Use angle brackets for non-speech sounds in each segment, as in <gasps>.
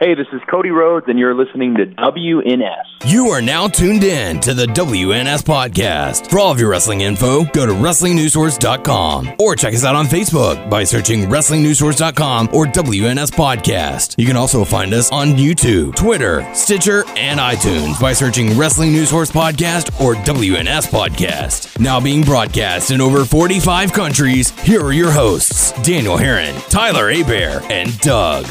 Hey, this is Cody Rhodes, and you're listening to WNS. You are now tuned in to the WNS podcast. For all of your wrestling info, go to WrestlingNewsSource.com or check us out on Facebook by searching WrestlingNewsSource.com or WNS Podcast. You can also find us on YouTube, Twitter, Stitcher, and iTunes by searching Wrestling News Source Podcast or WNS Podcast. Now being broadcast in over 45 countries, here are your hosts Daniel Herron, Tyler Abear, and Doug.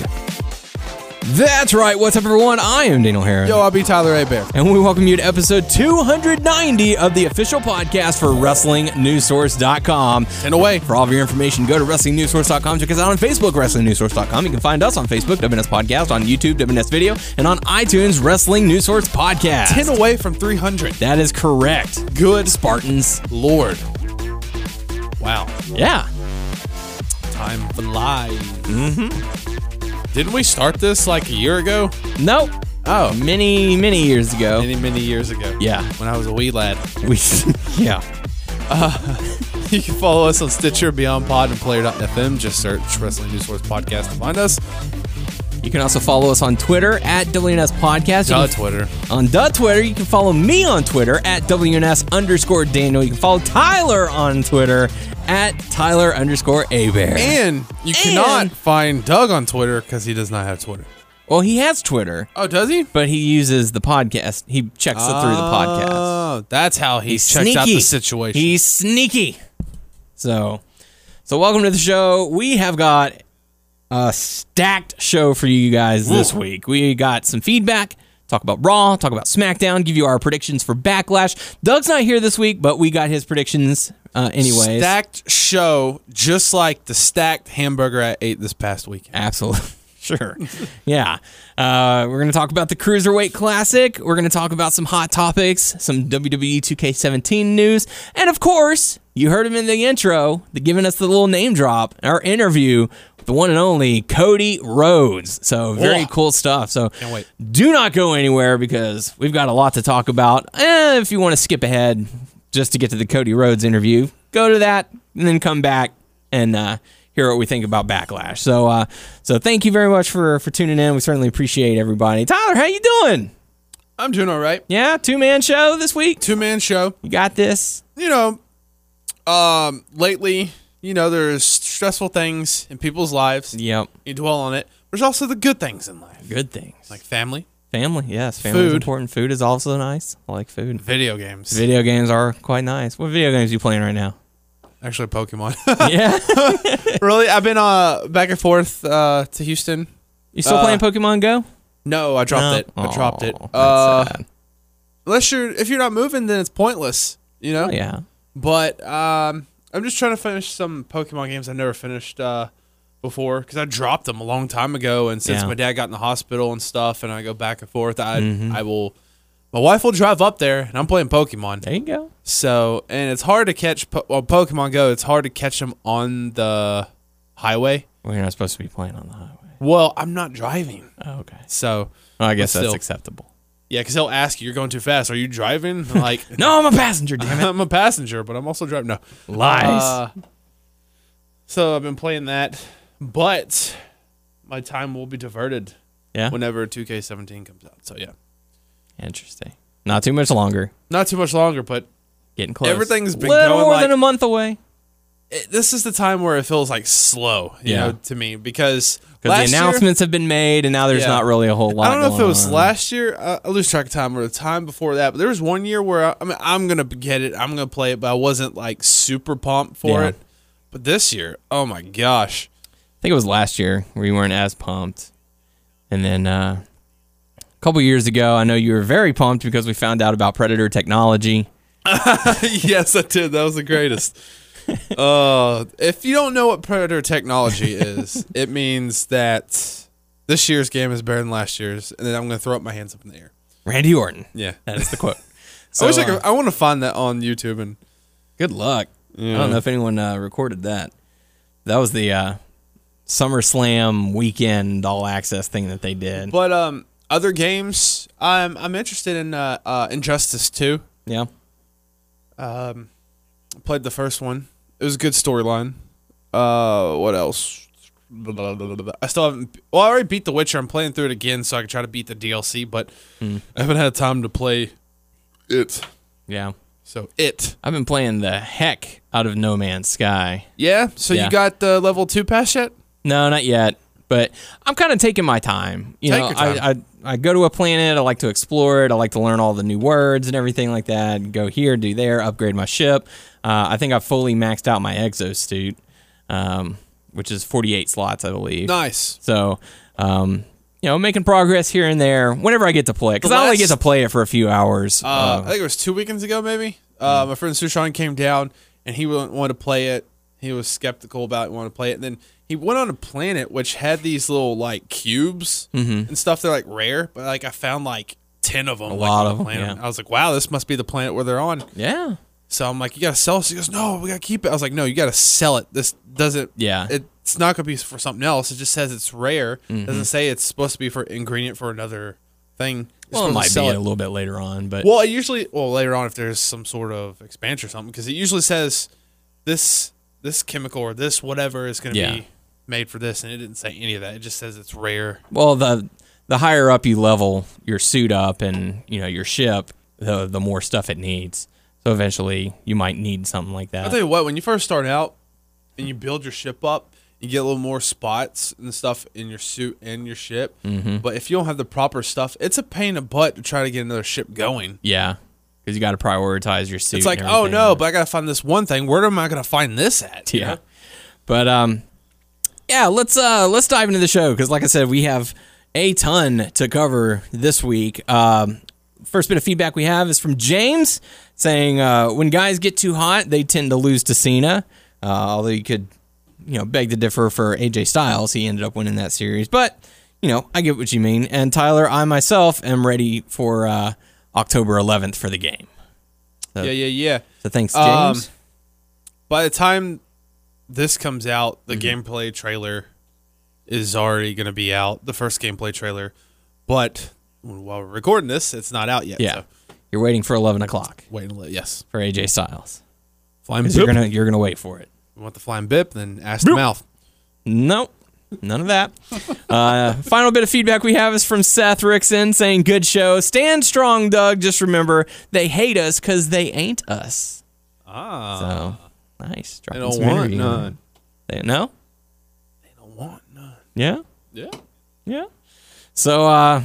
That's right. What's up, everyone? I am Daniel Herron. Yo, I'll be Tyler Abear. And we welcome you to episode 290 of the official podcast for WrestlingNewsSource.com. And away. For all of your information, go to WrestlingNewsSource.com. Check us out on Facebook, WrestlingNewsSource.com. You can find us on Facebook, WNS Podcast, on YouTube, WNS Video, and on iTunes, Wrestling News Source Podcast. 10 away from 300. That is correct. Good Spartans. Lord. Wow. Yeah. Time flies. Mm-hmm. Didn't we start this like a year ago? Nope. Oh. Many, many years ago. Many, many years ago. Yeah. When I was a wee lad. We, <laughs> yeah. Uh, <laughs> you can follow us on Stitcher, Beyond Pod, and Player.fm. Just search Wrestling News Source Podcast to find us. You can also follow us on Twitter at WNS Podcast. Duh, Twitter. On the Twitter, you can follow me on Twitter at WNS underscore Daniel. You can follow Tyler on Twitter at Tyler underscore Abear. And you cannot find Doug on Twitter because he does not have Twitter. well, he has Twitter, Oh, does he? but he uses the podcast. He checks it through the oh, podcast. Oh, that's how he He's checks sneaky. out the situation. He's sneaky. So, so welcome to the show. We have got a stacked show for you guys this week. We got some feedback. Talk about Raw, talk about SmackDown, give you our predictions for Backlash. Doug's not here this week, but we got his predictions uh, anyways. stacked show, just like the stacked hamburger I ate this past weekend. Absolutely. Sure. yeah. Uh, we're going to talk about the Cruiserweight Classic. We're going to talk about some hot topics, some WWE 2K17 news. And of course, you heard him in the intro, the, giving us the little name drop, our interview with the one and only Cody Rhodes. So, very Whoa. cool stuff. So, do not go anywhere because we've got a lot to talk about. Eh, if you want to skip ahead just to get to the Cody Rhodes interview, go to that and then come back and uh, hear what we think about Backlash. So, uh, so thank you very much for for tuning in. We certainly appreciate everybody. Tyler, how you doing? I'm doing all right. Yeah, two man show this week. Two man show. You got this. You know, um, lately, you know, there's stressful things in people's lives. Yep. You dwell on it. There's also the good things in life, Good things. like family, family. Yes, family's Food. important. Food is also nice. I like food. video games. Video games are quite nice. What video games are you playing right now? Actually, Pokemon. <laughs> yeah. <laughs> really, I've been uh back and forth uh to Houston. You still Uh, playing Pokemon Go? No, I dropped it. I dropped it. Uh, unless you're if you're not moving, then it's pointless. You know. Oh, yeah. But um, I'm just trying to finish some Pokemon games I never finished uh, before because I dropped them a long time ago. And since Yeah. my dad got in the hospital and stuff, and I go back and forth, I Mm-hmm. I will. My wife will drive up there, and I'm playing Pokemon. There you go. So, and it's hard to catch. Po- well, Pokemon Go, it's hard to catch them on the highway. Well, you're not supposed to be playing on the highway. Well, I'm not driving, Oh, okay. so Well, I guess that's still. acceptable. yeah, because he'll ask you, "You're going too fast. Are you driving?" I'm <laughs> like, <laughs> No, I'm a passenger, damn it. <laughs> I'm a passenger, but I'm also driving. No, Lies. Uh, so I've been playing that, but my time will be diverted yeah. whenever 2K17 comes out. So yeah, Interesting. Not too much longer. not too much longer, but Getting close. Everything's been Little going more like- than a month away. it, this is the time where it feels like slow, you Yeah. know, to me because Because the year- announcements have been made, and now there's Yeah. not really a whole lot. I don't know if it was on. last year. Uh, I lose track of time, or the time before that. But there was one year where I, I mean, I'm gonna get it. I'm gonna play it, but I wasn't like super pumped for Yeah. it. But this year, oh my gosh, I think it was last year where you weren't as pumped, and then uh, couple years ago, I know you were very pumped because we found out about Predator technology. <laughs> yes, I did. That was the greatest. uh, if you don't know what Predator technology is, <laughs> it means that this year's game is better than last year's, and then I'm going to throw up my hands up in the air. Randy Orton. Yeah, That is the quote. <laughs> I wish I uh, could. I want to find that on YouTube and Good luck. I don't know if anyone uh, recorded that. That was the uh, SummerSlam weekend all access thing that they did. But um, other games, I'm I'm interested in uh, uh Injustice 2. yeah. Um, played the first one. It was a good storyline. Uh, what else? I still haven't. Well, I already beat The Witcher. I'm playing through it again so I can try to beat the DLC, but I haven't had time to play it. Yeah. So it. I've been playing the heck out of No Man's Sky. Yeah. So Yeah. you got the level two pass yet? No, not yet. But I'm kind of taking my time. You Take know, time. I, I I go to a planet. I like to explore it. I like to learn all the new words and everything like that. Go here, do there, upgrade my ship. Uh, I think I've fully maxed out my exosuit, um, which is 48 slots, I believe. Nice. So, um, you know, making progress here and there whenever I get to play it. Because I only last- get to play it for a few hours. Uh, I think it was two weekends ago, maybe. Uh, my friend Sushan came down and he wa- wanted to play it. He was skeptical about it, wanted to play it. And then he went on a planet which had these little like cubes and stuff. They're like rare, but like I found like 10 of them. A lot of planet. yeah. I was like, wow, this must be the planet where they're on. yeah. So I'm like, you gotta sell this. He goes, no, we gotta keep it. I was like, no, you gotta sell it. This doesn't. Yeah. It's not gonna be for something else. It just says it's rare. Mm-hmm. Doesn't say it's supposed to be for ingredient for another thing. You're Well, it might be sell a little bit later on, but well, it usually well later on if there's some sort of expansion or something because it usually says this this chemical or this whatever is going to Yeah. be made for this, and it didn't say any of that. It just says it's rare. Well, the the higher up you level your suit up and you know your ship, the the more stuff it needs. So eventually, you might need something like that. I'll tell you what, when you first start out and you build your ship up, you get a little more spots and stuff in your suit and your ship. Mm-hmm. But if you don't have the proper stuff, it's a pain in the butt to try to get another ship going. yeah, because you got to prioritize your suit. It's like, and oh no, but I gotta find this one thing. Where am I gonna find this at? You <laughs> yeah. know? But um, yeah, let's uh let's dive into the show because, like I said, we have a ton to cover this week. Um, first bit of feedback we have is from James saying uh, when guys get too hot, they tend to lose to Cena. Uh, although you could, you know, beg to differ for AJ Styles, he ended up winning that series. But you know, I get what you mean. And Tyler, I myself am ready for uh, October 11th for the game. yeah, yeah, yeah. So thanks, Um, James. by the time this comes out, the Mm-hmm. gameplay trailer is already going to be out. The first gameplay trailer, but while we're recording this, it's not out yet. yeah, so you're waiting for 11 o'clock wait a little. Yes, for AJ Styles. flying bip. You're gonna you're gonna wait for it. You want the flying bip? Then ask the mouth. Nope. None of that. <laughs> Uh, final bit of feedback we have is from Seth Rickson saying, Good show. Stand strong, Doug. Just remember, they hate us because they ain't us. Ah, So, nice. they Dropping don't some want energy none. They, no? They don't want none. Yeah? Yeah. Yeah. So, uh,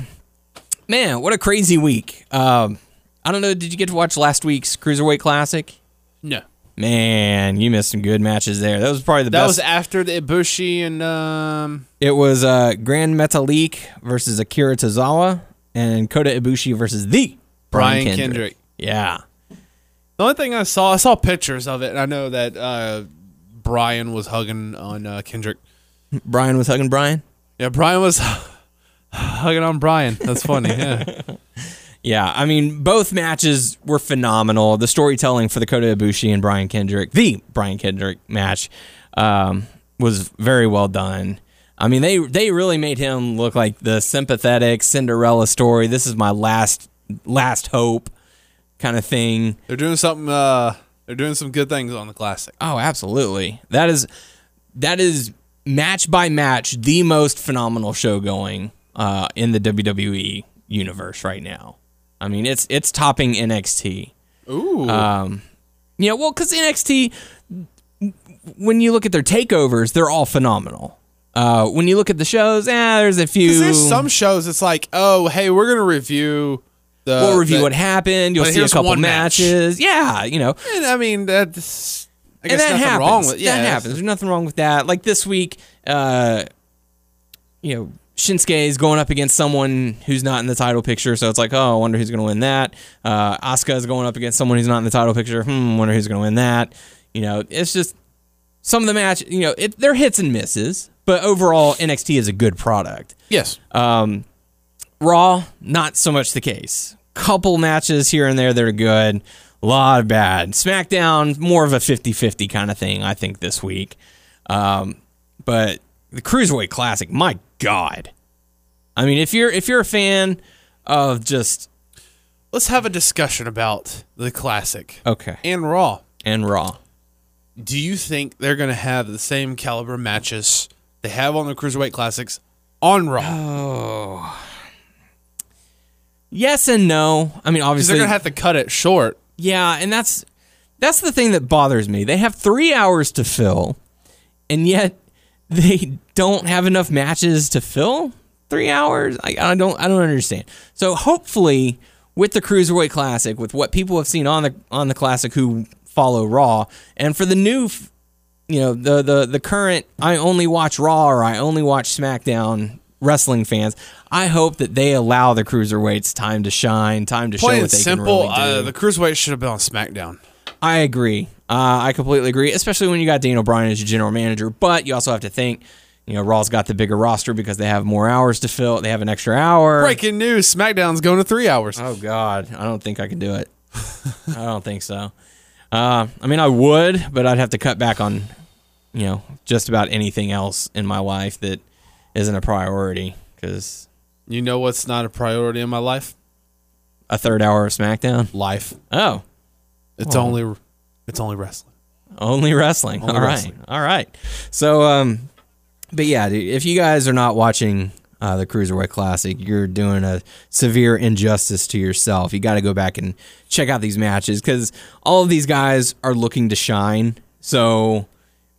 man, what a crazy week. Um, I don't know. Did you get to watch last week's Cruiserweight Classic? No, Man, you missed some good matches there. That was probably the that best. That was after the Ibushi and um. It was uh, Grand Metalik versus Akira Tozawa and Kota Ibushi versus the Brian, Brian Kendrick. Kendrick. Yeah. The only thing I saw, I saw pictures of it, and I know that uh, Brian was hugging on uh, Kendrick. Brian was hugging Brian. Yeah, Brian was <sighs> hugging on Brian. That's funny. Yeah. <laughs> Yeah, I mean, both matches were phenomenal. The storytelling for the Kota Ibushi and Brian Kendrick, the Brian Kendrick match, um, was very well done. I mean, they they really made him look like the sympathetic Cinderella story. This is my last last hope kind of thing. They're doing something. Uh, they're doing some good things on the classic. Oh, absolutely. That is that is match by match the most phenomenal show going uh, in the WWE universe right now. I mean, it's it's topping NXT. Ooh. Um, you know, well, because NXT, when you look at their takeovers, they're all phenomenal. Uh, when you look at the shows, eh, there's a few. there's some shows. It's like, oh, hey, we're gonna review the. We'll review the- what happened. You'll see a couple one match. matches. Yeah, you know, And I mean, that's. I and guess that nothing happens. wrong with. Yeah, that happens. There's nothing wrong with that. Like this week, uh, you know, Shinsuke is going up against someone who's not in the title picture, so it's like, oh, I wonder who's going to win that. Uh, Asuka is going up against someone who's not in the title picture. Hmm, wonder who's going to win that. You know, it's just some of the match. You know, it, they're hits and misses, but overall, NXT is a good product. Yes. Um, Raw, not so much the case. Couple matches here and there that are good, a lot of bad. SmackDown, more of a 50 50 kind of thing, I think, this week. Um, but the Cruiserweight Classic, my God. I mean, if you're if you're a fan of just Let's have a discussion about the classic okay and Raw. and Raw, Do you think they're gonna have the same caliber matches they have on the Cruiserweight Classics on Raw. Oh. Yes and no. I mean, obviously, they're gonna have to cut it short. yeah, and that's that's the thing that bothers me. They have three hours to fill, and yet they don't have enough matches to fill three hours. I, I don't I don't understand. So hopefully, with the Cruiserweight Classic, with what people have seen on the on the Classic who follow Raw, and for the new. You know the the the current. I only watch Raw or I only watch SmackDown wrestling fans. I hope that they allow the cruiserweights time to shine, time to show what they simple, can really do. uh, the cruiserweights should have been on SmackDown. I agree. Uh, I completely agree, especially when you got Daniel Bryan as your general manager. But you also have to think, you know, Raw's got the bigger roster because they have more hours to fill. They have an extra hour. Breaking news: SmackDown's going to three hours. Oh God, I don't think I can do it. I don't think so. Uh, I mean, I would, but I'd have to cut back on, you know, just about anything else in my life that isn't a priority. Because You know what's not a priority in my life? a third hour of SmackDown. Life. Oh, It's only, it's only wrestling. Only wrestling. Only All right. wrestling. All right. So, um, but yeah, dude, if you guys are not watching uh, the Cruiserweight Classic, you're doing a severe injustice to yourself. You got to go back and check out these matches because all of these guys are looking to shine. So,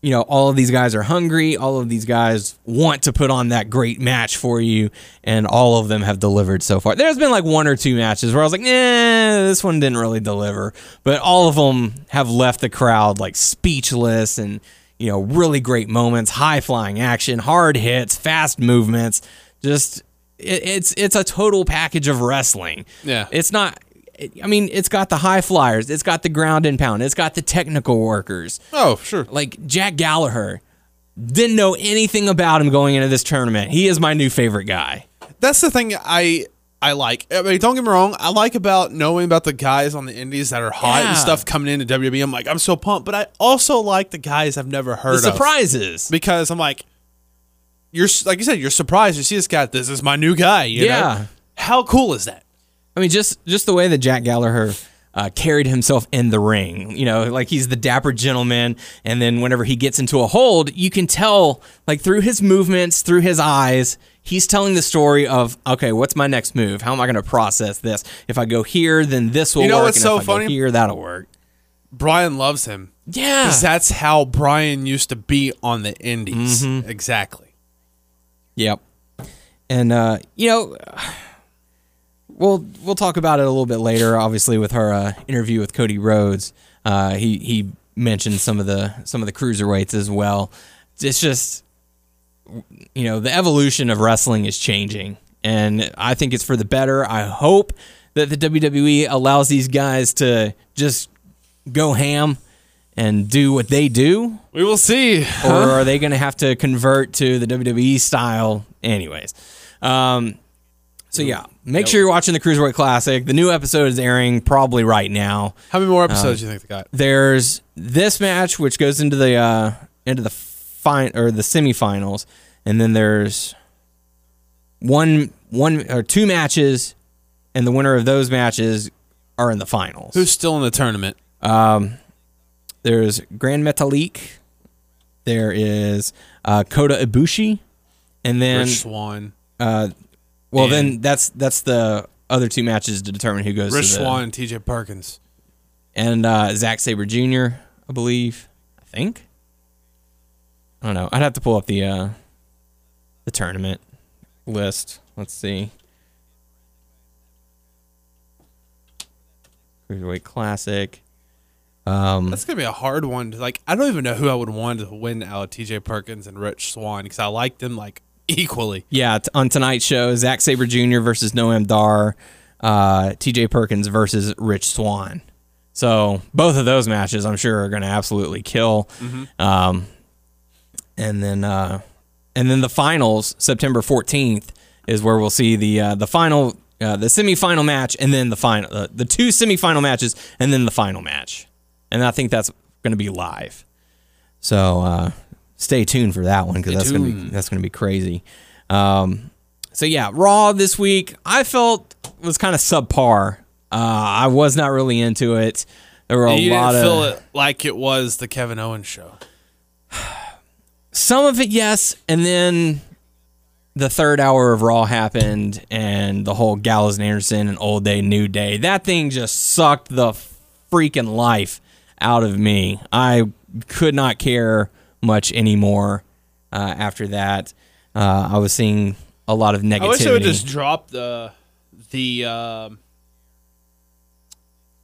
you know, all of these guys are hungry. All of these guys want to put on that great match for you, and all of them have delivered so far. There's been like one or two matches where I was like, nah, this one didn't really deliver. But all of them have left the crowd like speechless and, you know, really great moments, high flying action, hard hits, fast movements. Just, it, it's it's a total package of wrestling. Yeah. It's not. I mean, it's got the high flyers, it's got the ground and pound, it's got the technical workers Oh, sure. like Jack Gallagher didn't know anything about him going into this tournament. He is my new favorite guy. That's the thing I I like. I mean, don't get me wrong. I like about knowing about the guys on the indies that are hot Yeah. and stuff coming into WWE. I'm like, I'm so pumped. But I also like the guys I've never heard The of surprises. because I'm like, you're like you said, you're surprised. You see this guy. This is my new guy. You Yeah. Know? How cool is that? I mean, just just the way that Jack Gallagher uh, carried himself in the ring. You know, like he's the dapper gentleman, and then whenever he gets into a hold, you can tell, like through his movements, through his eyes, he's telling the story of, okay, what's my next move? How am I going to process this? If I go here, then this will You know work. what's and so if I go funny? here, that'll work. Brian loves him Yeah. because that's how Brian used to be on the indies. Mm-hmm. Exactly. Yep. And uh, you know, we'll we'll talk about it a little bit later. Obviously, with her uh, interview with Cody Rhodes, uh, he he mentioned some of the some of the cruiserweights as well. It's just you know the evolution of wrestling is changing, and I think it's for the better. I hope that the WWE allows these guys to just go ham and do what they do We will see. or are they going to have to convert to the WWE style anyways? Um, so yeah, make sure you're watching the Cruiserweight Classic. The new episode is airing probably right now. How many more episodes do you think they got? There's this match which goes into the uh, into the fine or the semifinals, and then there's one one or two matches, and the winner of those matches are in the finals. Who's still in the tournament? There's Grand Metalik. There is uh, Kota Ibushi, and then Rich Swann. uh, well, And- then that's that's the other two matches to determine who goes Rich to the Swan and TJ Perkins. and uh, Zack Sabre Jr. I believe. I think. I don't know. I'd have to pull up the uh, the tournament list. Let's see. Cruiserweight Classic. Um, That's gonna be a hard one. To, like, I don't even know who I would want to win out of TJ Perkins and Rich Swann because I like them like <laughs> equally. Yeah, t- on tonight's show, Zack Sabre Jr. versus Noam Dar, uh, T.J. Perkins versus Rich Swann. So both of those matches, I'm sure, are going to absolutely kill. Um, and then, uh, and then the finals, September 14th, is where we'll see the uh, the final, uh, the semifinal match, and then the final, uh, the two semifinal matches, and then the final match. And I think that's going to be live. So uh, stay tuned for that one because that's going to be that's to be crazy. Um, so yeah, Raw this week I felt was kind of subpar. Uh, I was not really into it. There were a you lot didn't of feel it like it was the Kevin Owens show. <sighs> some of it, yes, and then the third hour of Raw happened, and the whole Gallows and Anderson and Old Day New Day. That thing just sucked the freaking life out of me. I could not care much anymore uh, after that. Uh, I was seeing a lot of negativity. I wish they would just drop the the um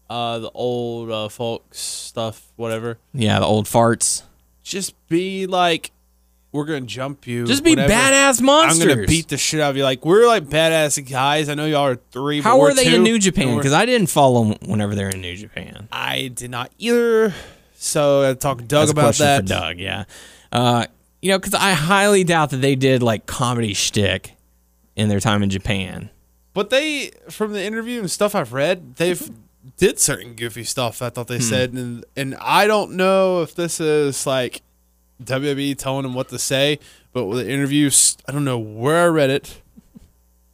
uh the old uh, folks stuff, whatever. yeah, the old farts. Just be like, we're gonna jump you. Just be whatever. badass I'm monsters. gonna beat the shit out of you. Like we're like badass guys. I know y'all are three. but How we're they two, in New Japan? Because I didn't follow 'em whenever they're in New Japan. I did not either. So I talked to Doug That's a about question that. for Doug. Yeah, uh, you know, because I highly doubt that they did like comedy shtick in their time in Japan. But they, from the interview and stuff I've read, they've did certain goofy stuff. I Hmm. thought they said, and and I don't know if this is like WWE telling them what to say, but with the interviews, I don't know where I read it,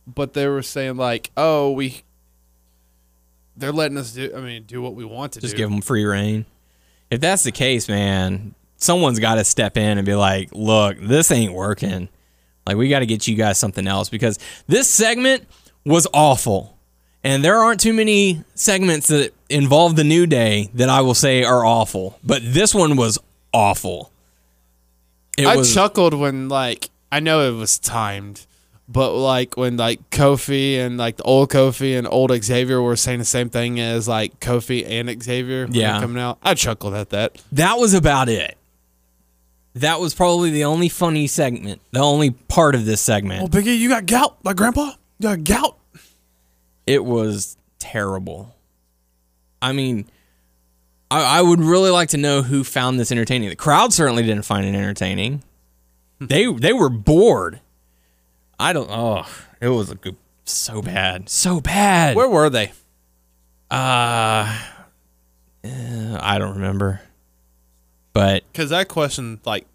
but they were saying like, oh, we, they're letting us do. I mean, do what we want to do, Just do. give them free reign. If that's the case, man, someone's got to step in and be like, "Look, this ain't working. Like, we got to get you guys something else because this segment was awful." And there aren't too many segments that involve the New Day that I will say are awful, but this one was awful. It I was chuckled when like I know it was timed, but like when like Kofi and like the old Kofi and old Xavier were saying the same thing as like Kofi and Xavier when Yeah. coming out. I chuckled at that. that was about it. That was probably the only funny segment, the only part of this segment. Well, Biggie, you got gout, like Grandpa. You got gout. it was terrible. I mean, I, I would really like to know who found this entertaining. The crowd certainly didn't find it entertaining. they they were bored. I don't. Oh, it was a good, so bad, so bad. Where were they? Uh, uh, I don't remember. But Because I questioned like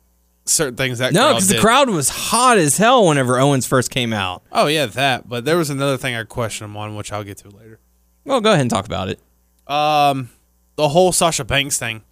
certain things that no, because the did. crowd was hot as hell whenever Owens first came out. Oh yeah, that. But there was another thing I questioned him on, which I'll get to later. Well, go ahead and talk about it. um the whole Sasha Banks thing.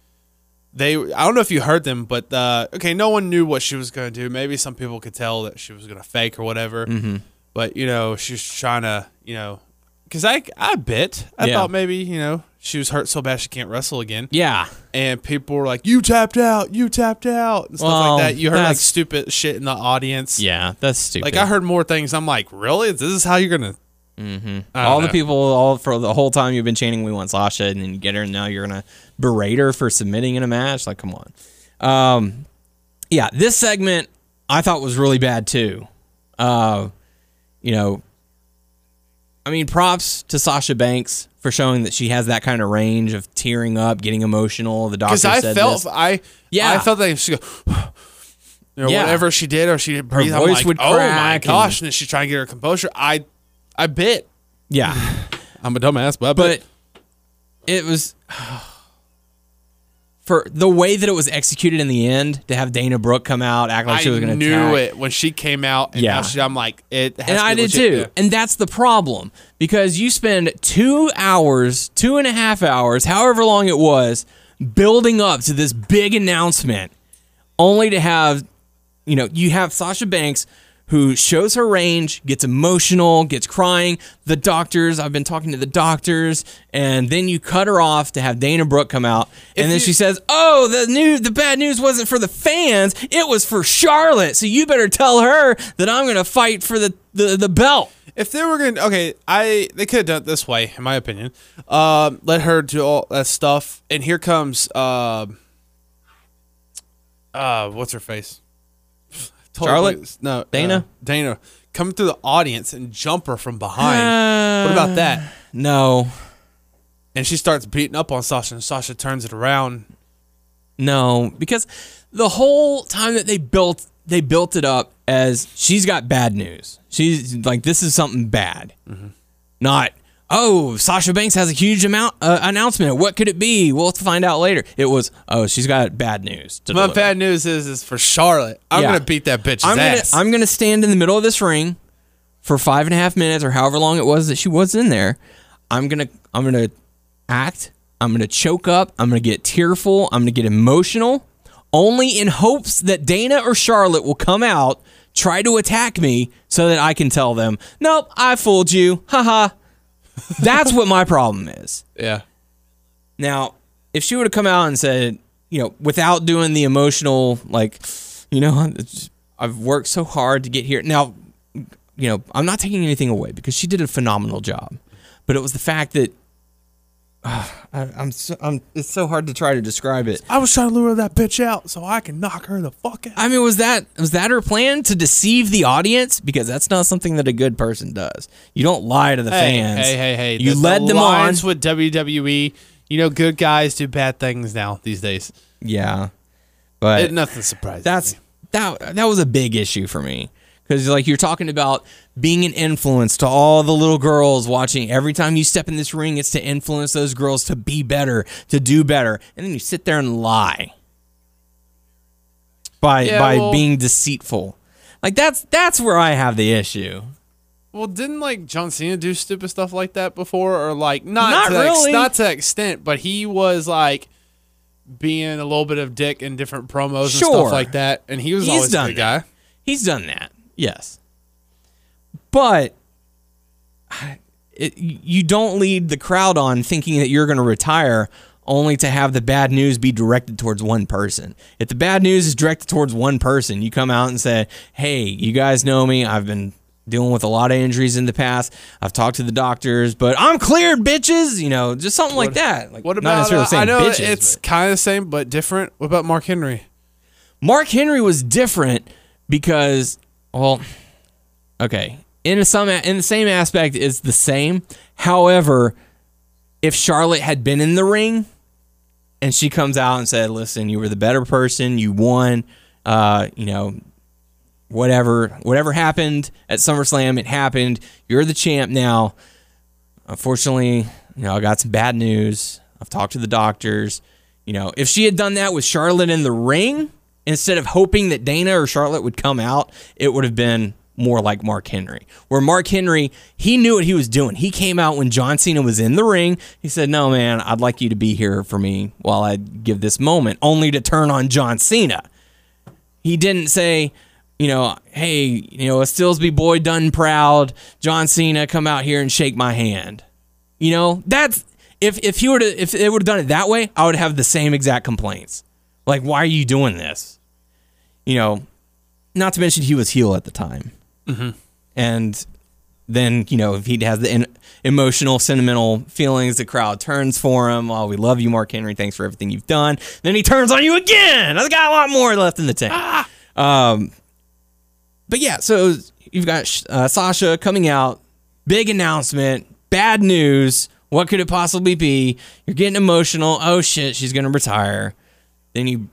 They I don't know if you heard them, but uh, okay, no one knew what she was gonna do. Maybe some people could tell that she was gonna fake or whatever. Mm-hmm. But you know, she's trying to you know, because I I bit I Yeah. thought maybe you know she was hurt so bad she can't wrestle again, Yeah, and people were like, "You tapped out, you tapped out," and stuff Well, like that. You heard like stupid shit in the audience. yeah, that's stupid. Like I heard more things. I'm like, really? This is how you're gonna? Mm-hmm. All don't the people, all for the whole time you've been chanting, "We want Sasha," and then you get her, and now you're gonna berate her for submitting in a match. Like, come on. Um, yeah, this segment I thought was really bad too. Uh, you know, I mean, props to Sasha Banks for showing that she has that kind of range of tearing up, getting emotional. The doctor Because I said felt this. I Yeah. I felt like she go. <sighs> You know, Yeah. whatever she did or she did breathe, I'm voice like, would oh my gosh! and- And then she's trying to get her composure. I, I bit. Yeah, I'm a dumbass, but I but it was <sighs> for the way that it was executed in the end to have Dana Brooke come out act like I she was going to I knew attack. it when she came out. And Yeah. she, I'm like, it. Has and to be I did legit, too. yeah. And that's the problem because you spend two hours, two and a half hours, however long it was, building up to this big announcement, only to have, you know, you have Sasha Banks who shows her range, gets emotional, gets crying. The doctors, I've been talking to the doctors, and then you cut her off to have Dana Brooke come out, and then you- she says, "Oh, the new, the bad news wasn't for the fans; it was for Charlotte. So you better tell her that I'm going to fight for the the, the belt." If they were gonna, okay, I they could have done it this way, in my opinion. Um, let her do all that stuff, and here comes, uh, uh, what's her face? Totally- Charlotte? No, Dana? uh, Dana, come through the audience and jump her from behind. <sighs> what about that? No, And she starts beating up on Sasha, and Sasha turns it around. no, because the whole time that they built they built it up as she's got bad news. She's like this is something bad, not oh Sasha Banks has a huge amount uh, announcement. What could it be? We'll have to find out later. It was oh she's got bad news. My deliver. bad news is, is for Charlotte. I'm Yeah. gonna beat that bitch's I'm gonna ass. I'm gonna stand in the middle of this ring for five and a half minutes or however long it was that she was in there. I'm gonna I'm gonna act. I'm gonna choke up. I'm gonna get tearful. I'm gonna get emotional, only in hopes that Dana or Charlotte will come out, try to attack me so that I can tell them, nope, I fooled you. Haha. That's what my problem is. Yeah. Now, if she would have come out and said, you know, without doing the emotional, like, you know, I've worked so hard to get here. Now, you know, I'm not taking anything away because she did a phenomenal job, but it was the fact that I, I'm, so, I'm. It's so hard to try to describe it. I was trying to lure that bitch out so I can knock her the fuck out. I mean, was that was that her plan to deceive the audience? Because that's not something that a good person does. You don't lie to the Hey, fans. hey, hey, hey. You The- led the them on. alliance with WWE. You know, good guys do bad things now these days. Yeah, but It, nothing surprising. that's me. that that was a big issue for me because like you're talking about being an influence to all the little girls watching. Every time you step in this ring it's to influence those girls to be better to do better. And then you sit there and lie. By Yeah, by well- being deceitful. Like that's that's where i have the issue. Well, didn't like John Cena do stupid stuff like that before, or like not Not to that ex- really. not to extent, but he was like being a little bit of dick in different promos and stuff like that, and he was He's always done guy. He's done that, yes. But it, you don't lead the crowd on thinking that you're going to retire only to have the bad news be directed towards one person. If the bad news is directed towards one person, you come out and say, hey, you guys know me. I've been dealing with a lot of injuries in the past. I've talked to the doctors, but I'm cleared, bitches. You know, just something like that. Like, What about? Uh, I know bitches, it's kind of the same but different. What about Mark Henry? Mark Henry was different because, well, okay, in some in the same aspect, is the same. However, if Charlotte had been in the ring and she comes out and said, "Listen, you were the better person. You won. Uh, you know, whatever whatever happened at SummerSlam, it happened. You're the champ now." Unfortunately, you know, I got some bad news. I've talked to the doctors. You know, if she had done that with Charlotte in the ring, instead of hoping that Dana or Charlotte would come out, it would have been more like Mark Henry. Where Mark Henry, he knew what he was doing. He came out when John Cena was in the ring. He said, No, man, I'd like you to be here for me while I give this moment, only to turn on John Cena. He didn't say, you know, hey, you know, a Silsbee boy done proud, John Cena, come out here and shake my hand. You know, that's if if he were if they would have done it that way, I would have the same exact complaints. Like, why are you doing this? You know, not to mention he was heel at the time, mm-hmm. and then you know if he has the in, emotional, sentimental feelings, the crowd turns for him. Oh, we love you, Mark Henry. Thanks for everything you've done. Then he turns on you again. I've got a lot more left in the tank. Um, but yeah, so you've got uh, Sasha coming out, big announcement, bad news. What could it possibly be? You're getting emotional. Oh shit, she's gonna retire. Then you,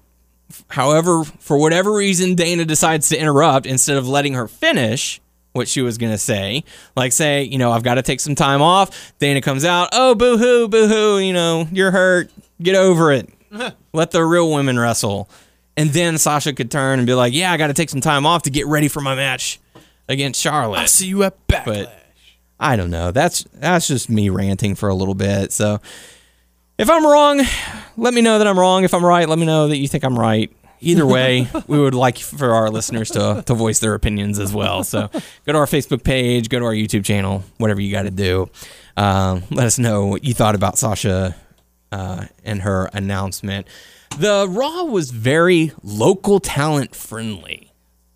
however, for whatever reason, Dana decides to interrupt instead of letting her finish what she was gonna say. Like say, you know, I've got to take some time off. Dana comes out. Oh, boo hoo, boo hoo. You know, you're hurt. Get over it. <laughs> Let the real women wrestle. And then Sasha could turn and be like, "Yeah, I got to take some time off to get ready for my match against Charlotte." I see you at Backlash. But I don't know. That's that's just me ranting for a little bit. So if I'm wrong, let me know that I'm wrong. If I'm right, let me know that you think I'm right. Either way, <laughs> we would like for our listeners to to voice their opinions as well. So go to our Facebook page, go to our YouTube channel, whatever you got to do. Um, let us know what you thought about Sasha uh, and her announcement. The Raw was very local talent friendly.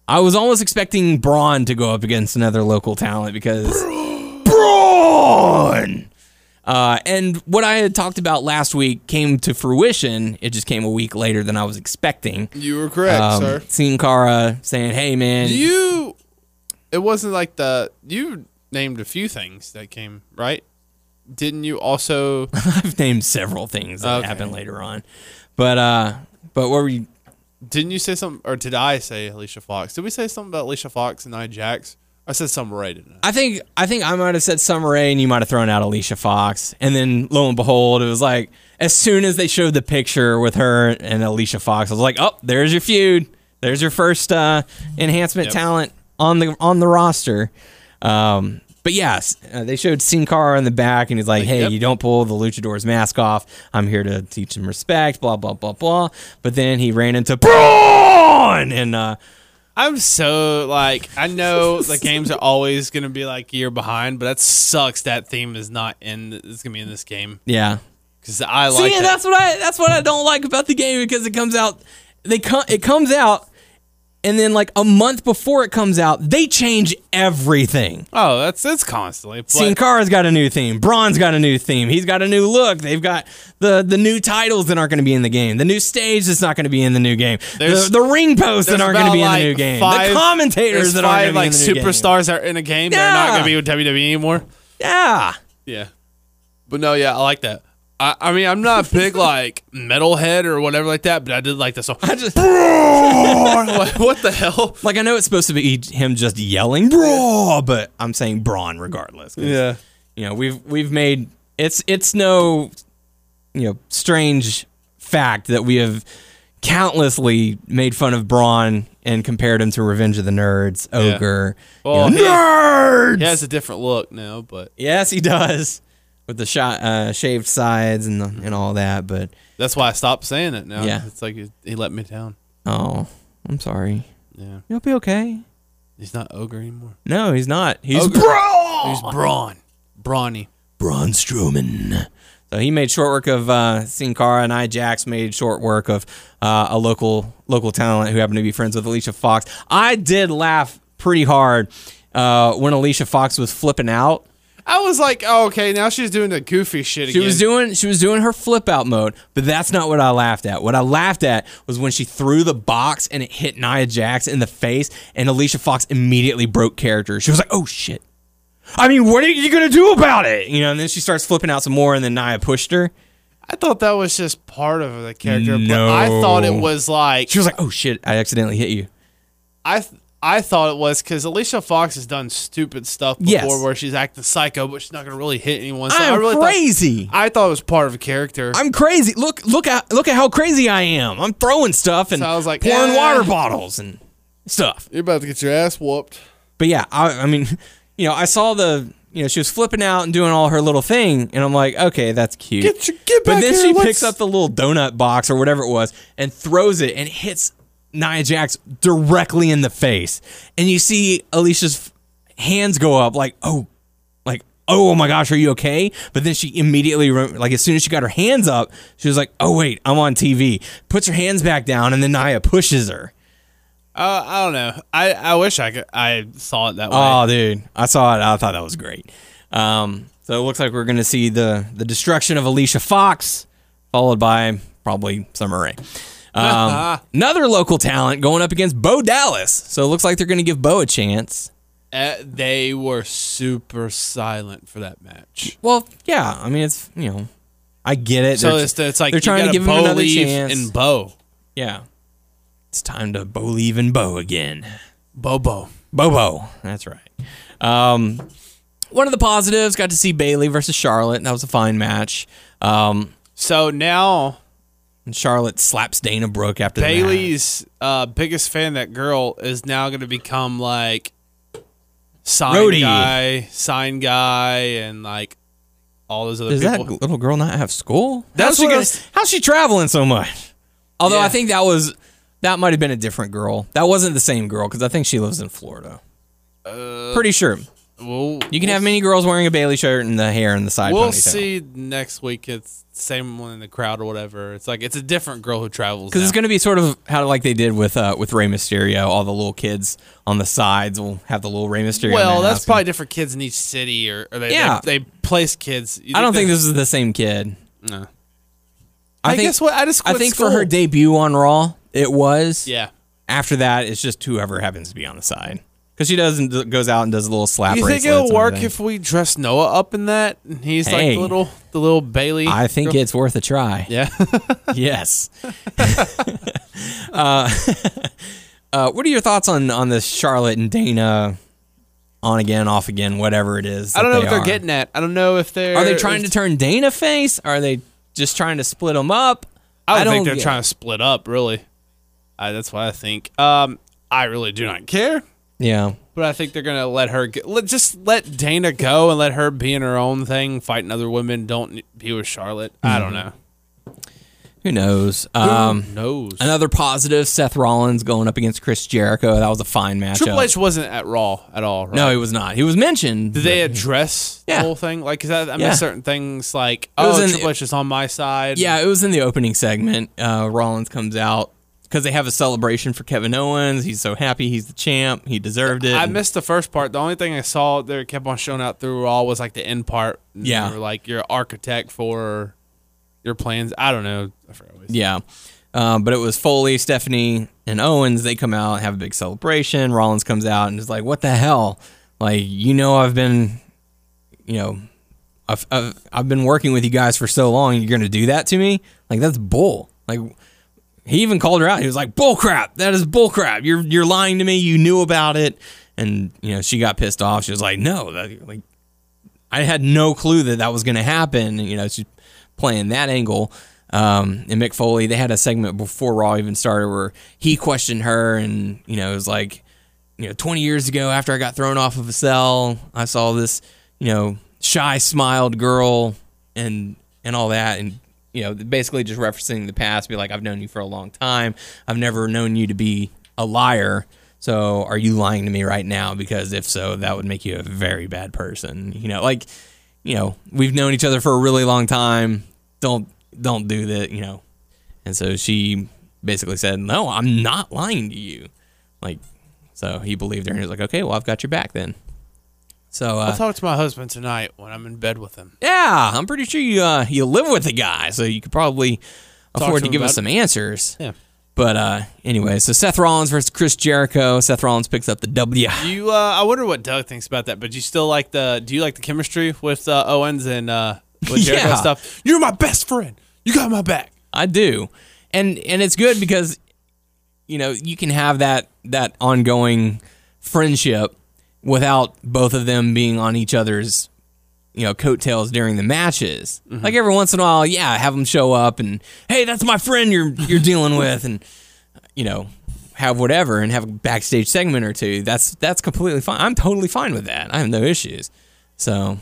I was almost expecting Braun to go up against another local talent because <gasps> Braun. Uh, and what I had talked about last week came to fruition. It just came a week later than I was expecting. You were correct, Um, sir. Sin Cara saying, "Hey, man, You. It wasn't like the you named a few things that came right. Didn't you also? <laughs> I've named several things that Okay. happened later on, but uh, but what were you? Didn't you say something, or did I say Alicia Fox? Did we say something about Alicia Fox and Nia Jax? I said something right, didn't I? I think I think I might have said Summer Rae, and you might have thrown out Alicia Fox, and then lo and behold, it was like as soon as they showed the picture with her and Alicia Fox, I was like, oh, there's your feud. There's your first uh, enhancement Yep. talent on the on the roster. Um, but yes, uh, they showed Sin Cara in the back, and he's like, "Hey, yep. you don't pull the luchador's mask off. I'm here to teach him respect." Blah blah blah blah. But then he ran into Braun, and uh, I'm so like I know the <laughs> games are always gonna be like a year behind, but that sucks. That theme is not in. It's gonna be in this game yeah. because I See, like and that. that's what I that's what I don't like about the game because it comes out they come it comes out and then like a month before it comes out, they change everything. Oh, that's it's constantly. But Sin Cara's got a new theme. Braun's got a new theme. He's got a new look. They've got the the new titles that aren't going to be in the game. The new stage that's not going to be in the new game. There's- the, the ring posts that aren't going to be in the like, new game. five- the commentators that aren't going to like be in the new superstars that are in a game. They're not gonna be with WWE anymore. Yeah. Yeah, but no, yeah, I like that. I, I mean, I'm not a big <laughs> like metalhead or whatever like that, but I did like the song. I just <laughs> what, what the hell? like I know it's supposed to be him just yelling "Braun," but I'm saying "brawn" regardless. 'cause, Yeah. you know we've we've made it's it's no you know strange fact that we have countlessly made fun of Braun and compared him to Revenge of the Nerds, Ogre. you Well, know, he- nerds. He has a different look now, but yes, he does with the shot uh, shaved sides and the, and all that. But that's why I stopped saying it now. Yeah. it's like he, let me down. oh, I'm sorry. Yeah, You'll be okay. he's not ogre anymore. No, he's not. He's Ogre. Braun. He's brawn, brawny. Braun Strowman. So he made short work of uh, Sin Cara, and Nia Jax made short work of uh, a local local talent who happened to be friends with Alicia Fox. I did laugh pretty hard uh, when Alicia Fox was flipping out. I was like, oh, okay, now she's doing the goofy shit again. She was doing she was doing her flip out mode, but that's not what I laughed at. What I laughed at was when she threw the box and it hit Nia Jax in the face, and Alicia Fox immediately broke character. She was like, "Oh shit." I mean, what are you gonna do about it? You know, and then she starts flipping out some more, and then Nia pushed her. I thought that was just part of the character, No. but I thought it was like She was like, "Oh shit, I accidentally hit you." I th- I thought it was because Alicia Fox has done stupid stuff before, Yes. where she's acting psycho, but she's not gonna really hit anyone. So I I'm really thought- crazy. I thought it was part of a character. I'm crazy. Look, look at look at how crazy I am. I'm throwing stuff and So I was like, pouring eh. water bottles and stuff. You're about to get your ass whooped. But yeah, I, I mean, <laughs> you know, I saw the, you know, she was flipping out and doing all her little thing, and I'm like, okay, that's cute. Get your- get but then here, she let's- picks up the little donut box or whatever it was and throws it and hits Nia Jax directly in the face, and you see Alicia's hands go up like, oh, like, oh my gosh, are you okay? But then she immediately, like, as soon as she got her hands up, she was like, oh wait, I'm on TV. Puts her hands back down, and then Nia pushes her. Uh, I don't know. I, I wish I could. I saw it that way. Oh, dude, I saw it. I thought that was great. Um, so it looks like we're going to see the the destruction of Alicia Fox, followed by probably Summer Rae. Um, <laughs> another local talent going up against Bo Dallas. So it looks like they're going to give Bo a chance. Uh, they were super silent for that match. Well, yeah. I mean, it's you know, I get it. So They're- it's, it's like they're trying to give him Bo another leave chance. and Bo, yeah, it's time to believe in Bo again. Bobo. Bobo. That's right. Um, one of the positives got to see Bayley versus Charlotte. That was a fine match. Um, So now and Charlotte slaps Dana Brooke after. Bayley's uh, biggest fan, that girl, is now going to become like sign Roadie. guy, sign guy, and like all those other Does that little girl not have school? That's how's she, gonna- how's she traveling so much? Although I think that was that might have been a different girl. That wasn't the same girl because I think she lives in Florida. Uh, Pretty sure Well, you can have many girls wearing a Bayley shirt and the hair and the side We'll ponytail. see next week. It's the same one in the crowd or whatever. It's like it's a different girl who travels. Because it's going to be sort of how like they did with uh, with Rey Mysterio. All the little kids on the sides will have the little Rey Mysterio. Well, that's probably different kids in each city, or, or they, Yeah. they they place kids. You I don't think this is the same kid. No. I, I think, guess what I just I think for her debut on Raw, it was. Yeah. After that, it's just whoever happens to be on the side. Because she doesn't goes out and does a little slap. You think it'll work if we dress Noah up in that? And he's like the little the little Bayley. I think girl? it's worth a try. yeah. <laughs> yes. <laughs> uh, <laughs> uh, what are your thoughts on on this Charlotte and Dana on again, off again, whatever it is? I don't know they what they're getting at. I don't know if they're Are they trying to turn Dana face? Are they just trying to split them up? I don't, think they're trying to split up. Really, I, that's what I think. Um, I really do not care. Yeah. But I think they're gonna let her get, let, just let Dana go and let her be in her own thing, fighting other women. Don't be with Charlotte. I don't know. Who knows? Um, Who knows? another positive: Seth Rollins going up against Chris Jericho. That was a fine matchup. Triple H wasn't at Raw at all. Right? no, he was not. He was mentioned. Did they address Yeah. the whole thing? Like, cause I, I Yeah. missed certain things. Like, was oh, in- Triple H is on my side. Yeah, it was in the opening segment. Uh, Rollins comes out because they have a celebration for Kevin Owens. He's so happy he's the champ. He deserved it. I missed the first part. The only thing I saw there kept on showing out through all was like the end part. Yeah. you were like your architect for your plans. I don't know. I forgot what. Yeah. Um, but it was Foley, Stephanie, and Owens. They come out, have a big celebration. Rollins comes out and is like, "What the hell? Like, you know, I've been, you know, I've I've, I've been working with you guys for so long. You're gonna do that to me? Like, that's bull. Like, he even called her out. He was like, "Bull crap! That is bull crap. You're you're lying to me. You knew about it." And you know, she got pissed off. She was like, "No, that, like, I had no clue that that was going to happen." You know, she's playing that angle. Um, and Mick Foley, they had a segment before Raw even started where he questioned her, and you know, it was like, you know, 20 years ago after I got thrown off of a cell, I saw this, you know, shy smiled girl, and and all that, and you know, basically just referencing the past, be like, I've known you for a long time. I've never known you to be a liar. So are you lying to me right now? Because if so, that would make you a very bad person. You know, like, you know, we've known each other for a really long time. Don't don't do that, you know. And so she basically said, "No, I'm not lying to you." Like, so he believed her, and he was like, "Okay, well, I've got your back then." So uh, I'll talk to my husband tonight when I'm in bed with him. yeah, I'm pretty sure you uh, you live with the guy, so you could probably afford to to give us some answers. Yeah. But uh, anyway, so Seth Rollins versus Chris Jericho. Seth Rollins picks up the W. You, uh, I wonder what Doug thinks about that. But you still like the? Do you like the chemistry with uh, Owens and uh, with Jericho <laughs> Yeah. stuff? You're my best friend. You got my back. I do, and and it's good because you know you can have that that ongoing friendship without both of them being on each other's you know coattails during the matches. Mm-hmm. Like every once in a while, yeah, have them show up and hey, that's my friend you're you're dealing <laughs> with, and you know have whatever and have a backstage segment or two. That's that's completely fine. I'm totally fine with that. I have no issues. So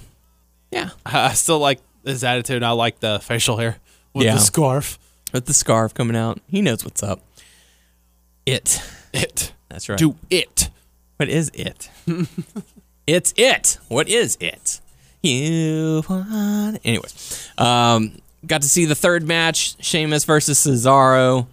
yeah, I I still like his attitude. I like the facial hair with Yeah. the scarf. with the scarf coming out, he knows what's up. It. It. That's right. Do it. What is it? it's it. What is it? You want. Anyways, um, got to see the third match: Sheamus versus Cesaro.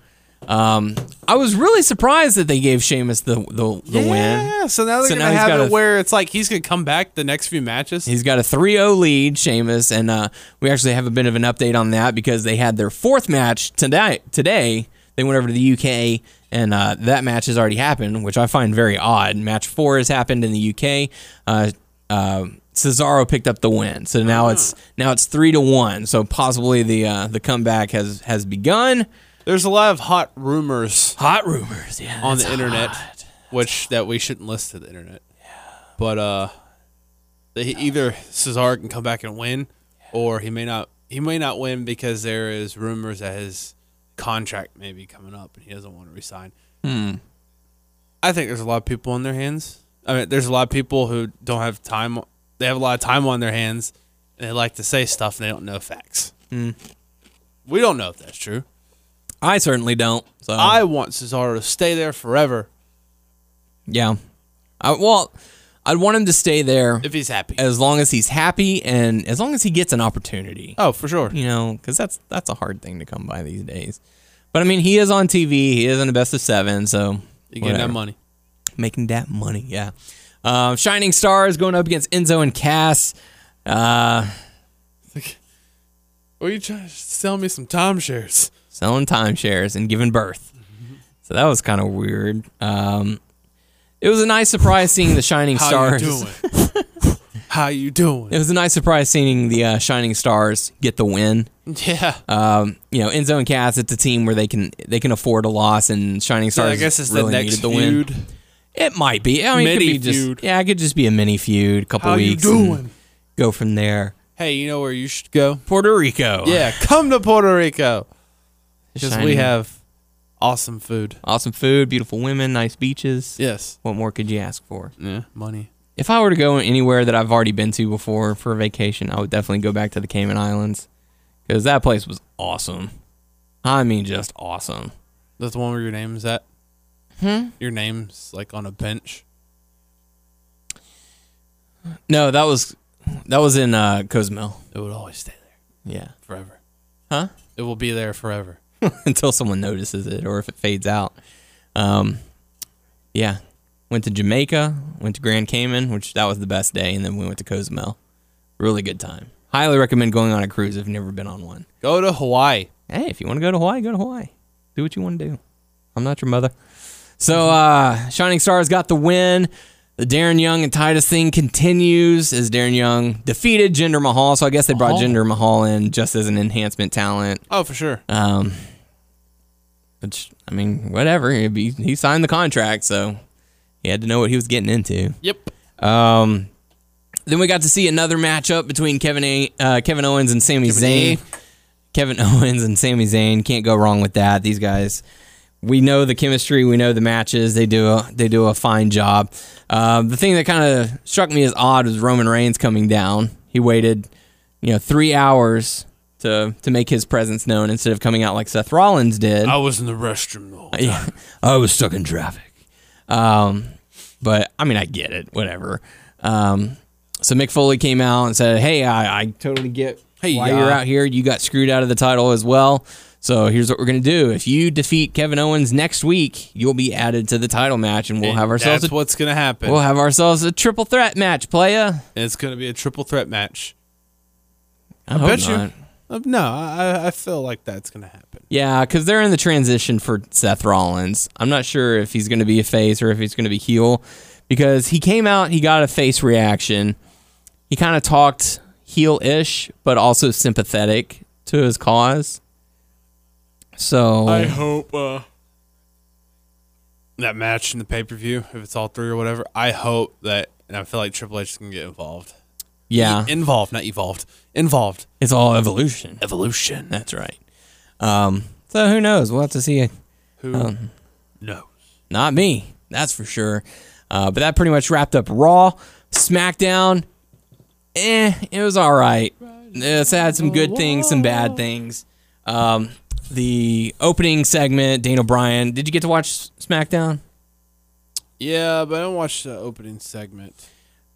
Um, I was really surprised that they gave Sheamus the the, the win. Yeah. So now they're So gonna he's have it a- where it's like he's gonna come back the next few matches. He's got a 3-0 lead, Sheamus, and uh, we actually have a bit of an update on that because they had their fourth match today. Today, they went over to the UK, and uh, that match has already happened, which I find very odd. Match four has happened in the UK. Uh, uh, Cesaro picked up the win, so now it's now it's three to one. So possibly the uh, the comeback has has begun. There's a lot of hot rumors Hot rumors, yeah, on the internet, which that we shouldn't list to the internet. Yeah, But uh, they, either Cesaro can come back and win, or he may not. He may not win because there is rumors that his contract maybe coming up and he doesn't want to resign. Hmm. I think there's a lot of people on their hands. I mean, there's a lot of people who don't have time. They have a lot of time on their hands, and they like to say stuff and they don't know facts. Hmm. We don't know if that's true. I certainly don't. So I want Cesaro to stay there forever yeah, I, well, I'd want him to stay there if he's happy. as long as he's happy and as long as he gets an opportunity. Oh, for sure. You know, because that's that's a hard thing to come by these days. But I mean, he is on TV. He is in the best of seven, so You getting that money. making that money. Yeah. Uh, Shining Stars going up against Enzo and Cass. Uh, <laughs> Or you trying to sell me some timeshares? selling timeshares and giving birth. So that was kind of weird. Um, it was a nice surprise seeing the Shining Stars. How Stars. you doing? <laughs> How you doing? It was a nice surprise seeing the uh, Shining Stars get the win. Yeah. Um, you know, Enzo and Cass, it's a team where they can they can afford a loss, and Shining So Stars I guess it's really the next needed the win. feud. It might be. I mean, it could Mini be just feud. yeah, it could just be a mini feud, couple How you weeks, and doing? go from there. Hey, you know where you should go? Puerto Rico, Yeah, come to Puerto Rico because we have Awesome food. Awesome food, beautiful women, nice beaches. Yes. What more could you ask for? Yeah. Money. If I were to go anywhere that I've already been to before for a vacation, I would definitely go back to the Cayman Islands because that place was awesome. I mean, just awesome. That's the one where your name's at. Hmm. Your name's like on a bench. No, that was that was in uh, Cozumel. It would always stay there Yeah, forever. huh? It will be there forever. <laughs> Until someone notices it or if it fades out. Um, yeah, went to Jamaica, went to Grand Cayman, which that was the best day, and then we went to Cozumel. Really good time. Highly recommend going on a cruise if you've never been on one. Go to Hawaii. hey, if you want to go to Hawaii, go to Hawaii. Do what you want to do. I'm not your mother. So, uh, Shining Stars got the win. The Darren Young and Titus thing continues as Darren Young defeated Jinder Mahal. So I guess they brought Mahal. Jinder Mahal in just as an enhancement talent. Oh, for sure. Um, which I mean, whatever. He, he signed the contract, so he had to know what he was getting into. Yep. Um, then we got to see another matchup between Kevin A, uh, Kevin Owens and Sami Kevin Zayn. A. Kevin <laughs> Owens and Sami Zayn can't go wrong with that. These guys, we know the chemistry, we know the matches. They do a they do a fine job. Um, the thing that kind of struck me as odd was Roman Reigns coming down. He waited, you know, three hours to to make his presence known instead of coming out like Seth Rollins did. I was in the restroom though. <laughs> Yeah, I was stuck in traffic. Um, but I mean, I get it. Whatever. Um, so Mick Foley came out and said, "Hey, I, I totally get Hey, why uh, you're out here. You got screwed out of the title as well. So here's what we're gonna do. If you defeat Kevin Owens next week, you'll be added to the title match, and we'll have ourselves That's a, what's gonna happen. we'll have ourselves a triple threat match, playa. And it's gonna be a triple threat match. I, hope bet you- not. Uh, no, I, I feel like that's gonna happen. Yeah, because they're in the transition for Seth Rollins. I'm not sure if he's going to be a face or if he's going to be heel because he came out, he got a face reaction. He kind of talked heel ish, but also sympathetic to his cause. So, I hope uh, that match in the pay per view, if it's all three or whatever, I hope that, and I feel like Triple H is gonna get involved. Yeah, involved, not evolved. Involved. it's all evolution. Evolution. That's right. Um, so, who knows? We'll have to see. Who Um, knows? Not me, that's for sure. Uh, but that pretty much wrapped up Raw. SmackDown, eh, it was all right. It's had some good things, some bad things. Um, the opening segment, Daniel Bryan. Did you get to watch SmackDown? Yeah, but I don't watch the opening segment.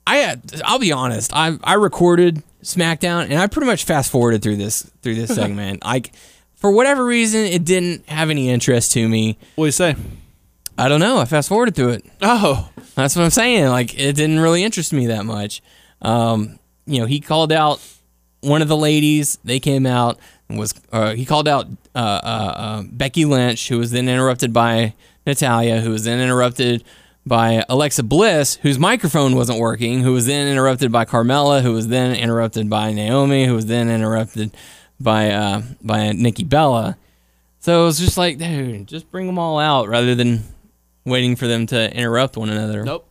I uh, I'll be honest. I I recorded SmackDown and I pretty much fast forwarded through this through this <laughs> segment. Like for whatever reason, it didn't have any interest to me. What do you say? I don't know. I fast forwarded through it. Oh, That's what I'm saying. Like it didn't really interest me that much. Um, you know, he called out one of the ladies. They came out was uh, he called out uh, uh, uh, Becky Lynch, who was then interrupted by Natalya, who was then interrupted by Alexa Bliss, whose microphone wasn't working, who was then interrupted by Carmella, who was then interrupted by Naomi, who was then interrupted by uh, by Nikki Bella. So it was just like, dude, just bring them all out rather than waiting for them to interrupt one another. nope.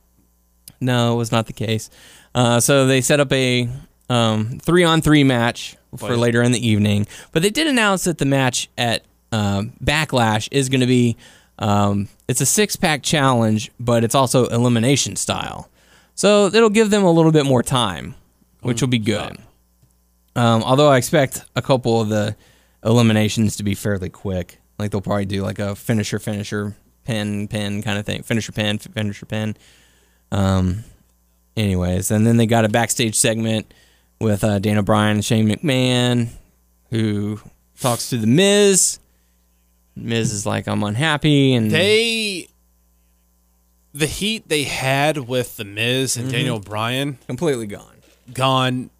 No, it was not the case. Uh, so they set up a um, three-on-three match for later in the evening, but they did announce that the match at um, Backlash is going to be um, it's a six-pack challenge, but it's also elimination style. So it'll give them a little bit more time, which will be good. Um, although I expect a couple of the eliminations to be fairly quick. Like they'll probably do like a finisher, finisher, pin, pin kind of thing. Finisher, pin, finisher, pin. Um, anyways, and then they got a backstage segment with uh, Dana Bryan and Shane McMahon, who talks to the Miz. Miz is like, "I'm unhappy," and They, the heat they had with the Miz and Daniel Bryan completely gone. gone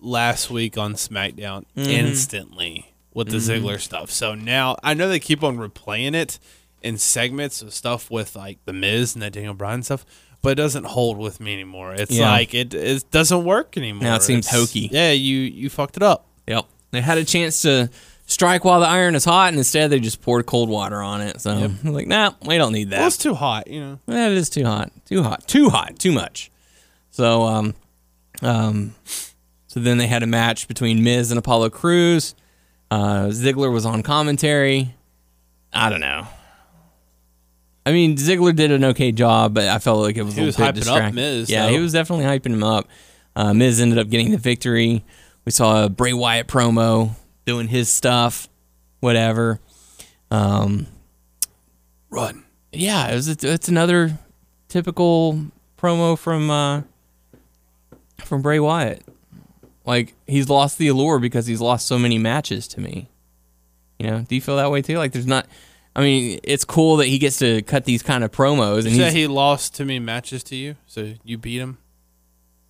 last week on SmackDown Mm-hmm. instantly with the Ziggler stuff. So now I know they keep on replaying it in segments of stuff with like the Miz and the Daniel Bryan stuff, but it doesn't hold with me anymore. It's Yeah. like it, it doesn't work anymore. Now it seems It's- hokey. Yeah, you you fucked it up. Yep, they had a chance to strike while the iron is hot, and instead they just poured cold water on it. So I'm <laughs> like, nah, we don't need that. Well, it's too hot, you know. That is too hot. Too hot. Too hot. Too much. So um um so then they had a match between Miz and Apollo Crews. Uh Ziggler was on commentary. I don't know. I mean, Ziggler did an okay job, but I felt like it was He a was little bit hyping up distracting. Miz, yeah, though. he was definitely hyping him up. Uh, Miz ended up getting the victory. We saw a Bray Wyatt promo doing his stuff, whatever. Um, Run. yeah, it was. It's another typical promo from uh, from Bray Wyatt. Like he's lost the allure because he's lost so many matches to me. You know, do you feel that way too? Like there's not. I mean, it's cool that he gets to cut these kind of promos, and You said he lost too many matches to you, so you beat him.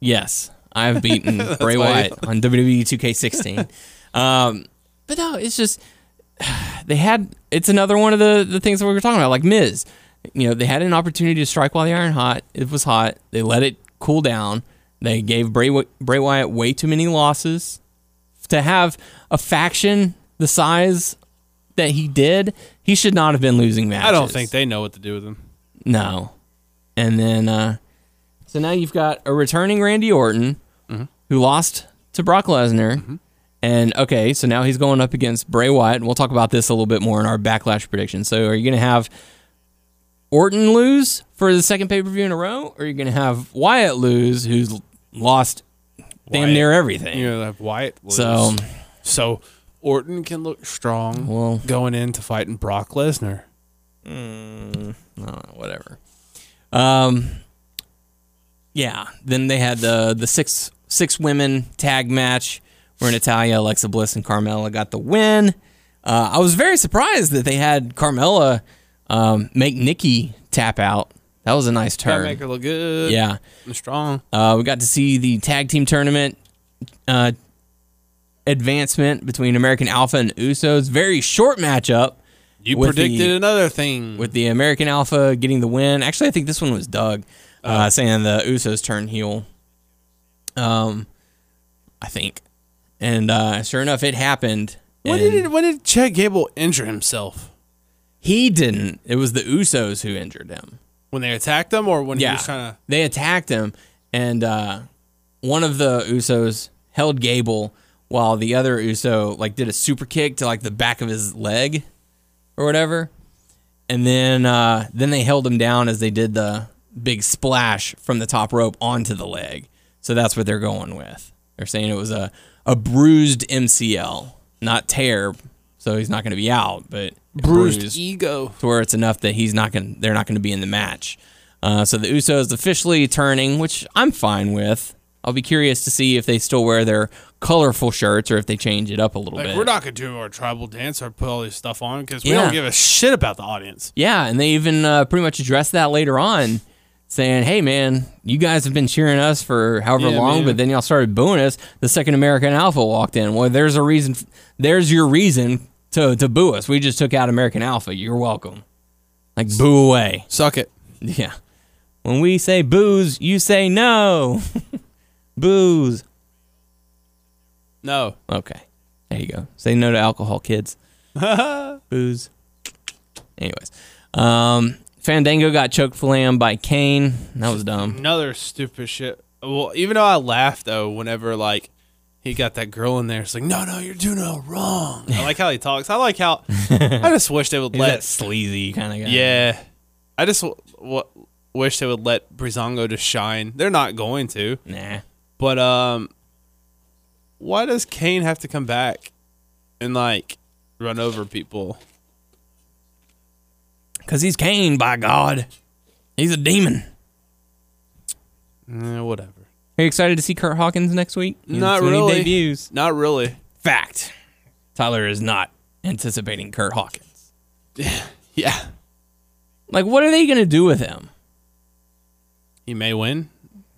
yes, I've beaten <laughs> Bray Wyatt on WWE 2K16. <laughs> um, but no, it's just <sighs> they had. It's another one of the the things that we were talking about, like Miz. You know, they had an opportunity to strike while the iron hot. It was hot. They let it cool down. They gave Bray Bray Wyatt way too many losses to have a faction the size that he did. He should not have been losing matches. I don't think they know what to do with him. No. And then, uh, so now you've got a returning Randy Orton who lost to Brock Lesnar. And okay, so now he's going up against Bray Wyatt. And we'll talk about this a little bit more in our backlash prediction. So are you going to have Orton lose for the second pay per view in a row? Or are you going to have Wyatt lose, who's lost damn Wyatt. near everything? You know, have Wyatt. lose. So, so Orton can look strong well, going into fighting Brock Lesnar. uh, whatever. Um, yeah. Then they had the the six six women tag match where Natalya, Alexa Bliss, and Carmella got the win. Uh, I was very surprised that they had Carmella um, make Nikki tap out. That was a nice Gotta turn. make her look good. Yeah. and strong. Uh, we got to see the tag team tournament uh, advancement between American Alpha and Usos. Very short matchup. You predicted the- another thing. with the American Alpha getting the win. Actually, I think this one was Doug Oh. uh, saying the Usos turn heel. Um, I think, and uh, sure enough, it happened. when did it, when did Chad Gable injure himself? he didn't? It was the Usos who injured him. When they attacked him, or when he was trying to? they attacked him, and uh, one of the Usos held Gable while the other Uso like did a super kick to like the back of his leg or whatever, and then uh, then they held him down as they did the big splash from the top rope onto the leg. So that's what they're going with. They're saying it was a a bruised MCL, not tear. So he's not going to be out, but Bruised ego. to where it's enough that he's not going. They're not going to be in the match. Uh, so the Usos officially turning, which I'm fine with. I'll be curious to see if they still wear their colorful shirts or if they change it up a little Like bit. we're not gonna do our tribal dance or put all this stuff on because we Yeah. don't give a shit about the audience. Yeah, and they even uh, pretty much addressed that later on, saying, "Hey, man, you guys have been cheering us for however Yeah, long, man. but then y'all started booing us. The second American Alpha walked in. Well, there's a reason. There's your reason to to boo us. We just took out American Alpha. You're welcome. Like boo away. Suck it. Yeah. When we say booze, you say no. <laughs> booze. No. Okay. There you go. Say no to alcohol, kids. <laughs> booze. Anyways. Um, Fandango got chokeslammed by Kane. That was dumb. Another stupid shit. Well, even though I laughed though, whenever like he got that girl in there, it's like, no, no, you're doing it wrong. I like how he talks. I like how. I just wish they would <laughs> He's let. that sleazy kind of guy. Yeah, I just w- w- wish they would let Breezango just shine. They're not going to, Nah. but um, why does Kane have to come back and like run over people? Because he's Kane, by God. He's a demon. Eh, whatever. Are you excited to see Kurt Hawkins next week? Not really. debuts. Not really. Fact. Tyler is not anticipating Kurt Hawkins. <laughs> Yeah, Like, what are they going to do with him? he may win.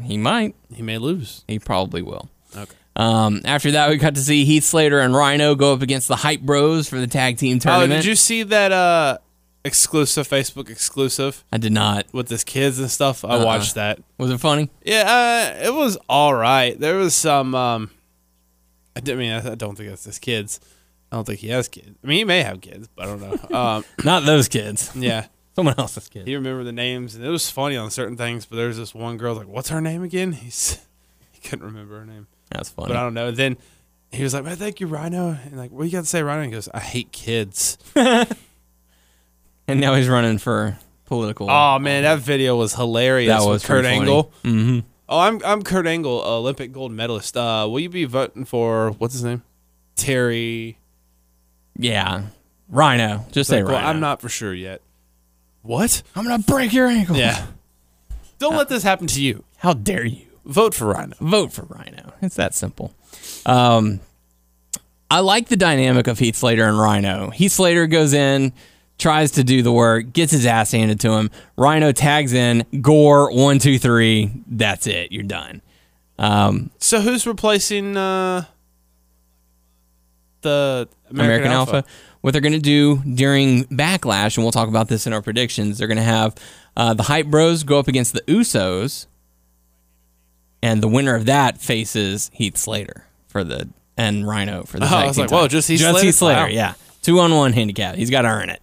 He might. He may lose. He probably will. Okay. Um, after that, we got to see Heath Slater and Rhino go up against the Hype Bros for the tag team tournament. Oh, did you see that uh exclusive Facebook exclusive I did not. with his kids and stuff? I Uh-uh. watched that. Was it funny? Yeah, uh, it was all right. There was some. um I didn't mean. I don't think it's his kids. I don't think he has kids. I mean, he may have kids, but I don't know. <laughs> Um, Not those kids. yeah, <laughs> Someone else's kids. he remembered the names, and it was funny on certain things. But there's this one girl like, "What's her name again?" He's <laughs> he couldn't remember her name, That's funny. but I don't know. Then he was like, "Man, thank you, Rhino." And like, what you got to say, Rhino? He goes, "I hate kids." And now he's running for political. Oh man, that video was hilarious. That with was Kurt pretty. Angle. Mm-hmm. Oh, I'm I'm Kurt Angle, Olympic gold medalist. Uh, will you be voting for what's his name? Terry. yeah, Rhino. Just say Like, well, Rhino. I'm not for sure yet. What? I'm gonna break your ankle. Yeah. Don't let this happen to you. How dare you? Vote for Rhino. Vote for Rhino. It's that simple. Um, I like the dynamic of Heath Slater and Rhino. Heath Slater goes in, tries to do the work, gets his ass handed to him. Rhino tags in, gore, one, two, three. That's it. You're done. Um, So who's replacing uh, the American, American, Alpha. What they're going to do during Backlash, and we'll talk about this in our predictions, they're going to have uh, the Hype Bros go up against the Usos, and the winner of that faces Heath Slater for the and Rhino for the. Oh, I was like, whoa, just Heath just Slater? Heath Slater, Wow. yeah, two on one handicap. He's got to earn it.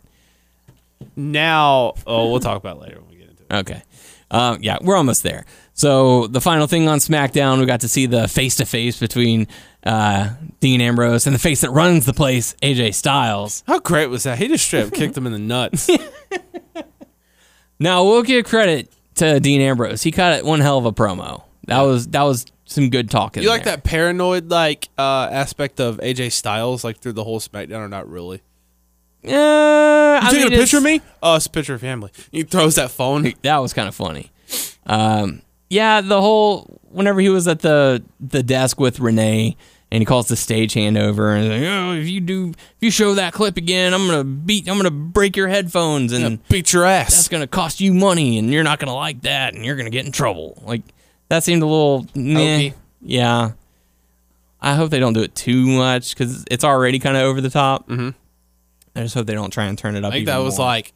Now, oh, we'll talk about later when we get into it. Okay. Um, yeah, we're almost there. So the final thing on SmackDown, we got to see the face to face between uh, Dean Ambrose and the face that runs the place, AJ Styles. How great was that? He just straight up kicked him in the nuts. <laughs> Now we'll give credit to Dean Ambrose. He cut it one hell of a promo. That was that was some good talking. You like there. that paranoid like uh, aspect of AJ Styles like through the whole SmackDown or not really? Uh, I You taking mean, a picture of me? Oh, it's a picture of family. He throws that phone. <laughs> That was kind of funny. Um, yeah, the whole whenever he was at the the desk with Renee and he calls the stagehand over and he's like, "Oh, if you do, if you show that clip again, I'm gonna beat, I'm gonna break your headphones and Beat your ass. that's gonna cost you money and you're not gonna like that and you're gonna get in trouble." Like that seemed a little, meh. Yeah. I hope they don't do it too much because it's already kind of over the top. Mm-hmm. I just hope they don't try and turn it up. I think that was more. like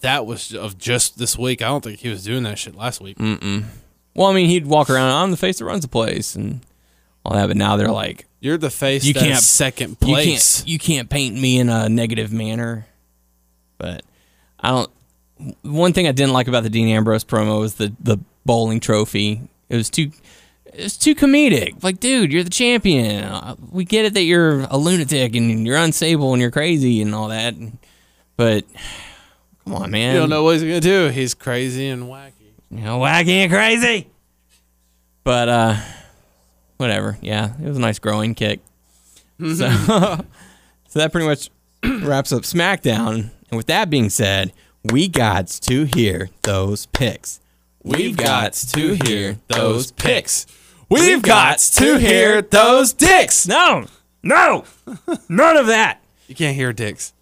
that was of just this week. I don't think he was doing that shit last week. Mm-mm. Well, I mean, he'd walk around. I'm the face that runs the place and all that. But now they're like, You're the face. You that's can't- second you place. can't, you can't paint me in a negative manner. But I don't. One thing I didn't like about the Dean Ambrose promo was the the bowling trophy. It was too. It was too comedic. Like, dude, you're the champion. We get it that you're a lunatic and you're unstable and you're crazy and all that. But come on, man. You don't know what he's gonna do. He's crazy and wacky. you know, wacky and crazy. But uh whatever. Yeah, it was a nice growing kick. so, <laughs> so that pretty much <clears throat> wraps up SmackDown. And with that being said, we got to hear those picks. We've got to hear those picks. We've got to hear those dicks. No, no, <laughs> none of that. You can't hear dicks.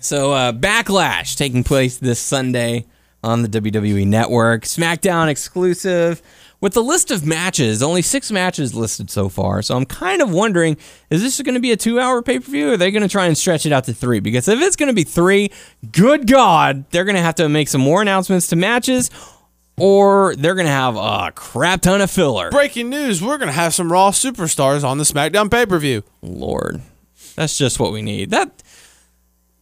So, uh, Backlash taking place this Sunday on the WWE Network. SmackDown exclusive with a list of matches. Only six matches listed so far. So, I'm kind of wondering is this going to be a two hour pay per view or are they going to try and stretch it out to three? Because if it's going to be three, good God, they're going to have to make some more announcements to matches or they're going to have a crap ton of filler. Breaking news: We're gonna have some Raw superstars on the SmackDown pay per view. Lord, that's just what we need. That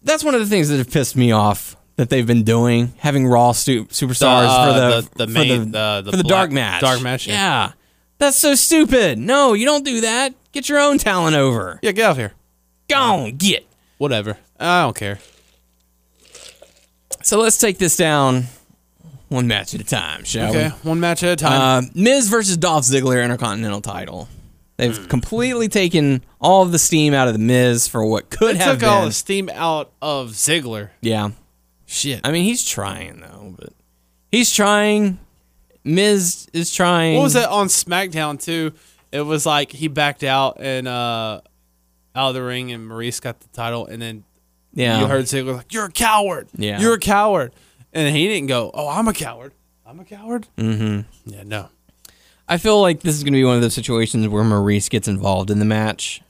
that's one of the things that have pissed me off that they've been doing, having Raw stu- superstars Uh, for the the- the for main- the, the- the for the black- dark match. dark match, yeah. yeah. That's so stupid. No, you don't do that. Get your own talent over. Yeah, get out of here. Go on, get. Whatever. I don't care. So let's take this down one match at a time, shall Okay, we? one match at a time. Uh, Miz versus Dolph Ziggler Intercontinental title. They've Hmm. completely taken all the steam out of the Miz for what could it have took been. all the steam out of Ziggler. yeah, Shit. I mean, he's trying though, but he's trying. Miz is trying. What was that on SmackDown too? It was like he backed out and uh out of the ring, and Maryse got the title, and then Yeah, you heard Ziggler like, "You're a coward. Yeah. you're a coward," and he didn't go, "Oh, I'm a coward. I'm a coward." Mm-hmm. Yeah, no. I feel like this is going to be one of those situations where Maryse gets involved in the match,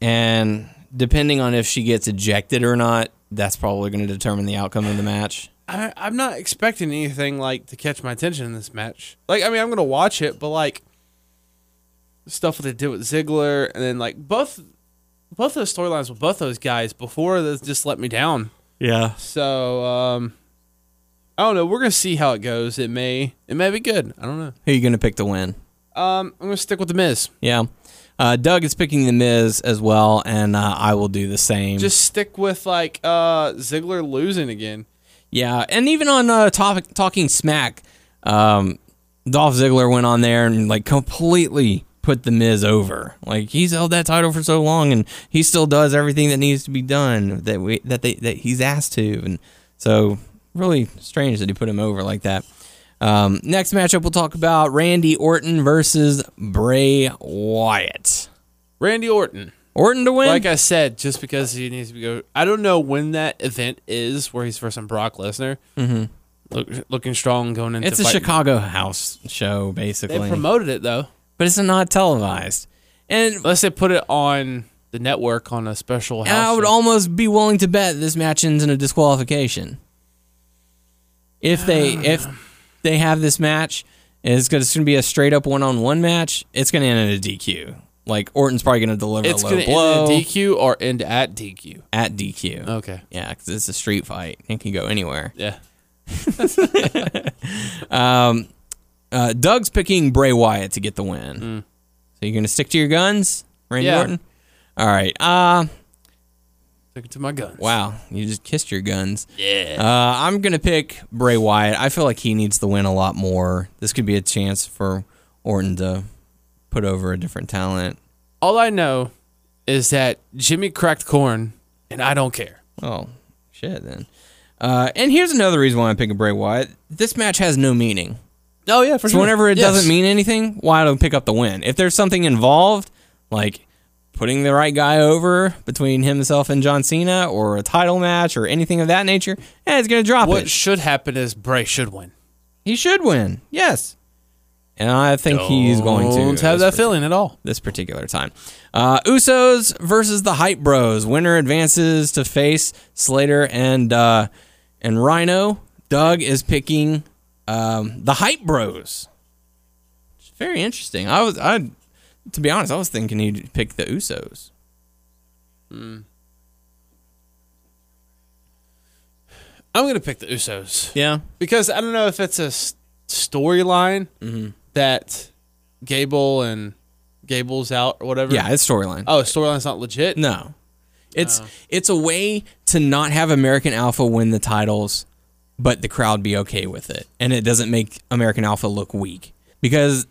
and depending on if she gets ejected or not, that's probably going to determine the outcome of the match. I, I'm not expecting anything like to catch my attention in this match. Like, I mean, I'm gonna watch it, but like stuff that they did with Ziggler, and then like both both those storylines with both those guys before this just let me down. Yeah, So um, I don't know. We're gonna see how it goes. It may it may be good. I don't know. who are you going to pick to win? Um, I'm gonna stick with the Miz. Yeah, uh, Doug is picking the Miz as well, and uh, I will do the same. Just stick with like uh Ziggler losing again. Yeah, and even on uh, topic, talking smack, um, Dolph Ziggler went on there and like completely put the Miz over. Like he's held that title for so long, and he still does everything that needs to be done that we that they that he's asked to, and so really strange that he put him over like that. Um, next matchup, we'll talk about Randy Orton versus Bray Wyatt. Randy Orton. Orton to win. Like I said, just because he needs to go. I don't know when that event is where he's versus Brock Lesnar. Mm-hmm. Look, looking strong going into. it's a. Chicago house show, basically, They promoted it though. but it's not televised. And Unless they put it on the network on a special house. I would show. almost be willing to bet this match ends in a disqualification. If they if they have this match, it's going to be a straight up one on one match. It's going to end in a DQ. Like Orton's probably going to deliver it's a low going to blow end in DQ or end at DQ. at DQ. Okay. Yeah, because it's a street fight. It can go anywhere. Yeah. <laughs> Uh, Doug's picking Bray Wyatt to get the win. So you're going to stick to your guns, Randy Yeah. Orton? All right. Uh, Sticking to my guns. wow, you just kissed your guns. Yeah. Uh, I'm gonna pick Bray Wyatt. I feel like he needs the win a lot more. This could be a chance for Orton to put over a different talent. All I know is that Jimmy cracked corn, and I don't care. Oh, shit, then. Uh, and here's another reason why I'm picking Bray Wyatt. This match has no meaning. Oh yeah, for So whenever it doesn't mean anything, why don't pick up the win? If there's something involved, like putting the right guy over between himself and John Cena, or a title match, or anything of that nature, eh, it's gonna drop what it. should happen is Bray should win. He should win. Yes. And I think he's going to Don't have that feeling at all. this particular time. Uh, Usos versus the Hype Bros. Winner advances to face Slater and uh, and Rhino. Doug is picking um, the Hype Bros. It's very interesting. I was I to be honest, I was thinking he'd pick the Usos. I'm gonna pick the Usos Yeah. because I don't know if it's a storyline Mm-hmm. that Gable and Gable's out or whatever. Yeah, it's storyline. Oh, storyline's not legit. No. It's it's a way to not have American Alpha win the titles, but the crowd be okay with it. And it doesn't make American Alpha look weak. Because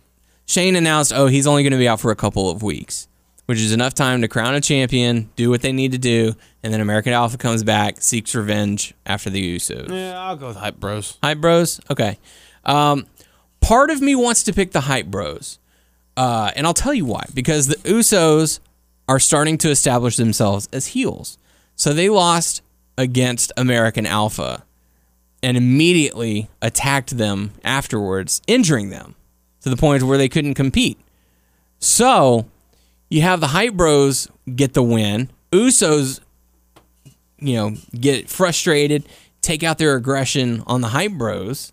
Shane announced, oh, he's only going to be out for a couple of weeks, which is enough time to crown a champion, do what they need to do, and then American Alpha comes back, seeks revenge after the Usos. Yeah, I'll go with Hype Bros. Hype Bros? Okay. Um, part of me wants to pick the Hype Bros. Uh, and I'll tell you why. Because the Usos are starting to establish themselves as heels. So they lost against American Alpha and immediately attacked them afterwards, injuring them to the point where they couldn't compete. So you have the Hype Bros get the win. Usos you know, get frustrated, take out their aggression on the hype bros,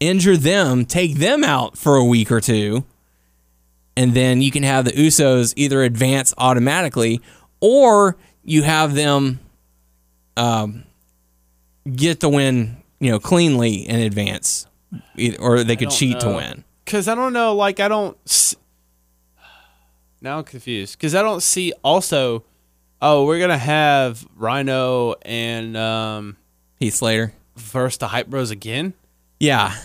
injure them, take them out for a week or two, and then you can have the Usos either advance automatically or you have them um, get the win, you know, cleanly in advance, or they could cheat to win. Because I don't know, like I don't. s- Now I'm confused because I don't see also. Oh, we're gonna have Rhino and um, Heath Slater. verse the Hype Bros again. Yeah.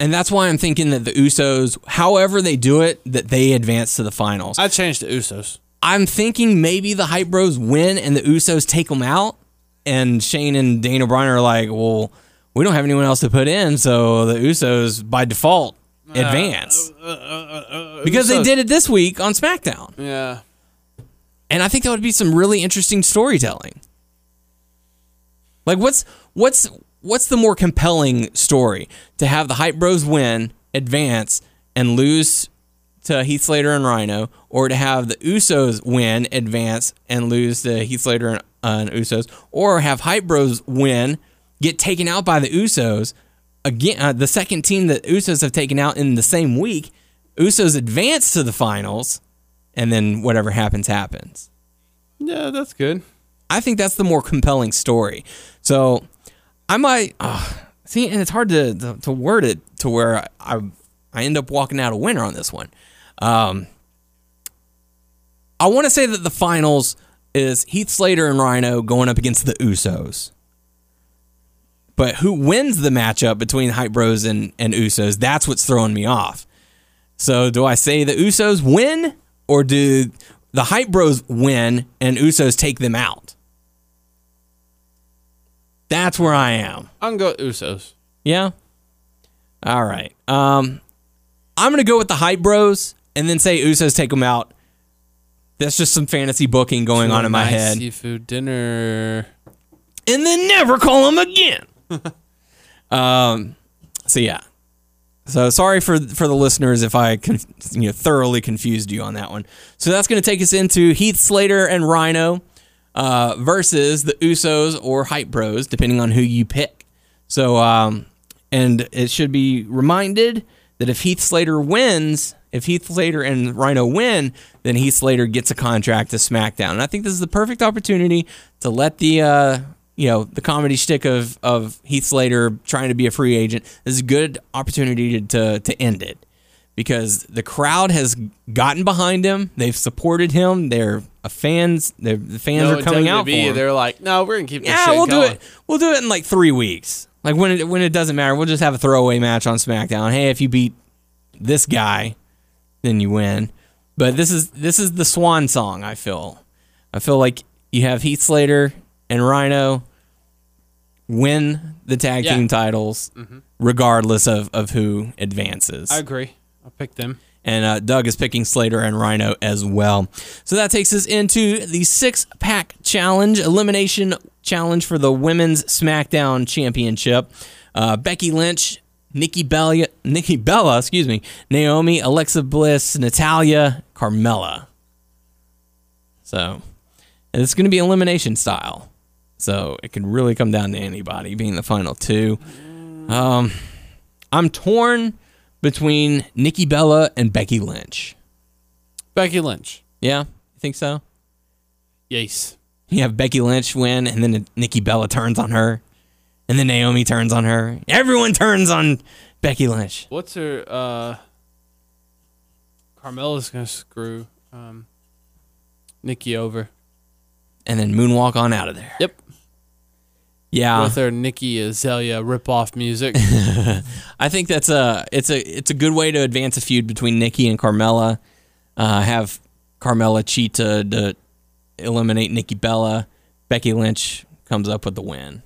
And that's why I'm thinking that the Usos, however they do it, that they advance to the finals. I changed the Usos. I'm thinking maybe the Hype Bros win and the Usos take them out, and Shane and Dana Bryan are like, "Well, we don't have anyone else to put in, so the Usos by default advance uh, uh, uh, because they did it this week on SmackDown." Yeah. And I think that would be some really interesting storytelling. Like, what's what's what's the more compelling story to have the Hype Bros win, advance, and lose to Heath Slater and Rhino, or to have the Usos win, advance, and lose to Heath Slater and, uh, and Usos, or have Hype Bros win, get taken out by the Usos again? Uh, the second team that Usos have taken out in the same week, Usos advance to the finals, and then whatever happens happens. Yeah, that's good. I think that's the more compelling story. So I might uh, see, and it's hard to, to to word it to where I, I I end up walking out a winner on this one. Um, I want to say that the finals is Heath Slater and Rhino going up against the Usos. But who wins the matchup between Hype Bros and, and Usos? That's what's throwing me off. So do I say the Usos win or do the Hype Bros win and Usos take them out? That's where I am. I'm going to go Usos. Yeah. All right. Um, I'm gonna go with the Hype Bros and then say Usos take them out. That's just some fantasy booking going on in my Nice head, Seafood dinner. and then never call them again. <laughs> um. So yeah. So sorry for for the listeners if I conf- you know thoroughly confused you on that one. So that's going to take us into Heath Slater and Rhino uh, versus the Usos or Hype Bros, depending on who you pick. So um, and it should be reminded that if Heath Slater wins, if Heath Slater and Rhino win, then Heath Slater gets a contract to SmackDown. And I think this is the perfect opportunity to let the uh, you know the comedy stick of of Heath Slater trying to be a free agent. This is a good opportunity to to, to end it because the crowd has gotten behind him. They've supported him. They're a fans. They're, the fans No, are coming out for him. They're like, no, we're gonna keep this Yeah, we'll going. do it. We'll do it in like three weeks. Like when it when it doesn't matter, we'll just have a throwaway match on SmackDown. Hey, if you beat this guy, then you win. But this is this is the swan song. I feel. I feel like you have Heath Slater and Rhino win the tag Yeah. team titles, regardless of of who advances I agree. I'll pick them. and uh, Doug is picking Slater and Rhino as well. So that takes us into the six pack challenge, elimination challenge for the women's SmackDown Championship. Uh, Becky Lynch, Nikki Bella, Nikki Bella, excuse me, Naomi, Alexa Bliss, Natalya, Carmella. So and it's going to be elimination style. So it can really come down to anybody being the final two. Um, I'm torn between Nikki Bella and Becky Lynch. Becky Lynch. Yeah, you think so? Yes. You have Becky Lynch win, and then Nikki Bella turns on her, and then Naomi turns on her. Everyone turns on Becky Lynch. What's her? uh Carmella's gonna screw um, Nikki over. And then moonwalk on out of there. Yep. Yeah, With her Iggy Azalea rip-off music. <laughs> I think that's a it's a it's a good way to advance a feud between Nikki and Carmella. Uh, have Carmella cheat to, to eliminate Nikki Bella. Becky Lynch comes up with the win.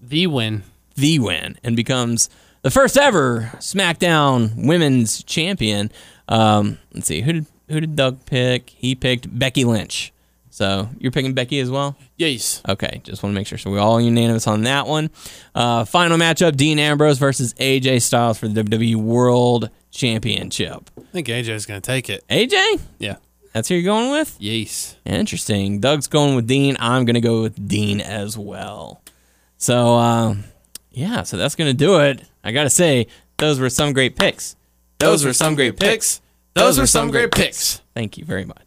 the win. the win and becomes the first ever SmackDown Women's Champion. Um, let's see, who did who did Doug pick? He picked Becky Lynch. So you're picking Becky as well? Yes. Okay, just want to make sure. So we're all unanimous on that one. Uh, final matchup: Dean Ambrose versus AJ Styles for the WWE World Championship. I think AJ's gonna take it. AJ, Yeah. that's who you're going with. Yes. Interesting. Doug's going with Dean. I'm going to go with Dean as well. So, um, yeah, so that's going to do it. I got to say, those were some great picks. Those were some great picks. Those were some great picks. Thank you very much.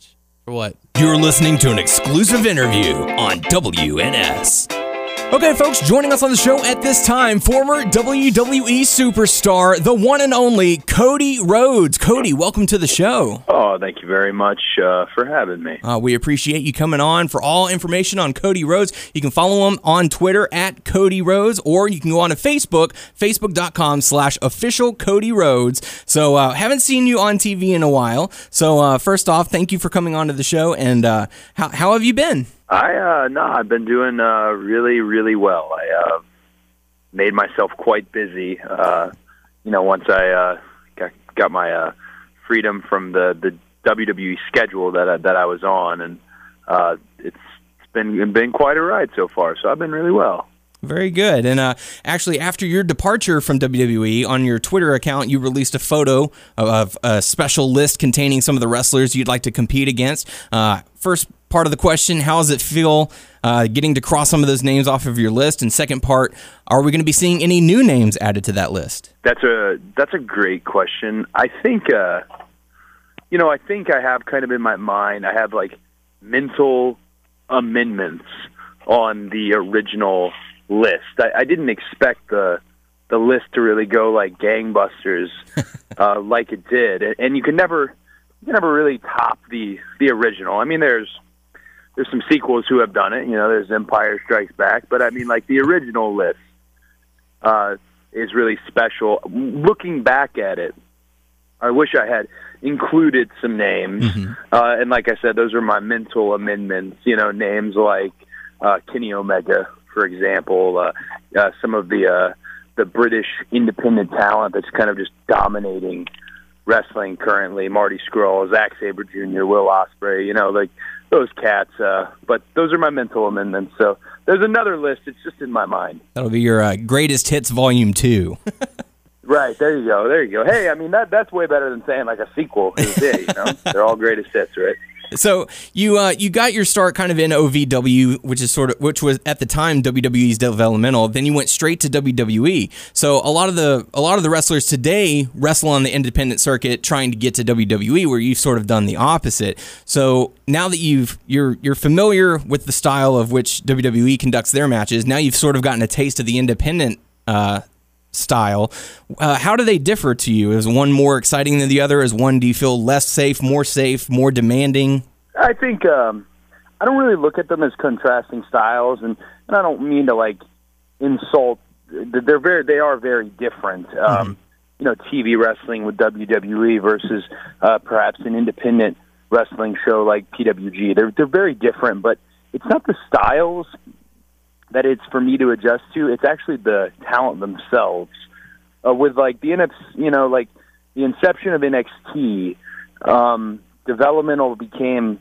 For what? You're listening to an exclusive interview on WNS. Okay, folks, joining us on the show at this time, former WWE superstar, the one and only Cody Rhodes. Cody, welcome to the show. Oh, thank you very much uh, for having me. Uh, we appreciate you coming on. For all information on Cody Rhodes, you can follow him on Twitter at Cody Rhodes, or you can go on to Facebook, facebook.com slash official Cody Rhodes. So, uh, haven't seen you on TV in a while. So, uh, first off, thank you for coming on to the show. And uh, how, how have you been? I uh no, I've been doing uh really really well. I uh made myself quite busy uh you know once I uh got got my uh freedom from the the WWE schedule that I, that I was on and uh it's been been quite a ride so far. So I've been really well. Very good. And uh, actually, after your departure from WWE, on your Twitter account, you released a photo of a special list containing some of the wrestlers you'd like to compete against. Uh, first part of the question How does it feel uh, getting to cross some of those names off of your list? And second part, are we going to be seeing any new names added to that list? That's a that's a great question. I think uh you know, I think I have kind of in my mind I have like mental amendments on the original list. I, I didn't expect the the list to really go like gangbusters <laughs> uh like it did. And, and you can never you can never really top the the original. I mean there's there's some sequels who have done it, you know, there's Empire Strikes Back, but I mean like the original list uh, is really special. Looking back at it, I wish I had included some names. Uh, and like I said, those are my mental amendments. You know, names like uh, Kenny Omega, for example, uh, uh, some of the uh, the British independent talent that's kind of just dominating wrestling currently. Marty Scurll, Zack Sabre Jr., Will Ospreay. You know, like those cats. Uh, but those are my mental amendments. So there's another list. It's just in my mind. That'll be your uh, greatest hits volume two. <laughs> Right there, you go. There you go. Hey, I mean that that's way better than saying like a sequel. yeah, you know, <laughs> they're all greatest hits, right? So you uh, you got your start kind of in OVW, which is sort of which was at the time WWE's developmental. Then you went straight to WWE. So a lot of the a lot of the wrestlers today wrestle on the independent circuit, trying to get to WWE, where you've sort of done the opposite. So now that you've you're you're familiar with the style of which WWE conducts their matches, now you've sort of gotten a taste of the independent. Uh, style. Uh, how do they differ to you? Is one more exciting than the other? Is one do you feel less safe, more safe, more demanding? I think um, I don't really look at them as contrasting styles, and, and I don't mean to like insult. They're very they are very different. Um, You know, TV wrestling with WWE versus uh, perhaps an independent wrestling show like PWG. They're they're very different, but it's not the styles that it's for me to adjust to. It's actually the talent themselves. Uh, with like the NXT, you know, like the inception of NXT, um, developmental became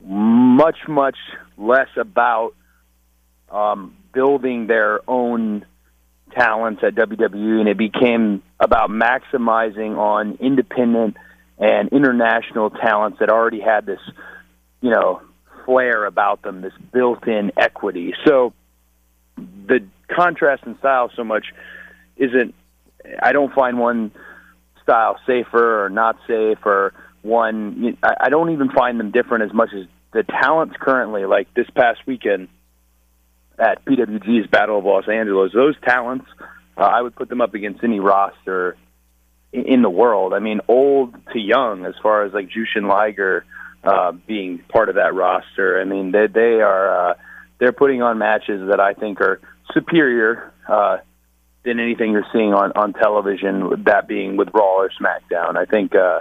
much much less about um, building their own talents at WWE, and it became about maximizing on independent and international talents that already had this, you know, flair about them, this built-in equity. So the contrast in style so much isn't. I don't find one style safer or not safe or one. I don't even find them different as much as the talents currently. Like this past weekend at PWG's Battle of Los Angeles, those talents, uh, I would put them up against any roster in the world. I mean, old to young, as far as like Jushin Liger uh, being part of that roster. I mean, they they are uh, they're putting on matches that I think are superior uh, than anything you're seeing on on television. That being with Raw or SmackDown. I think. Uh,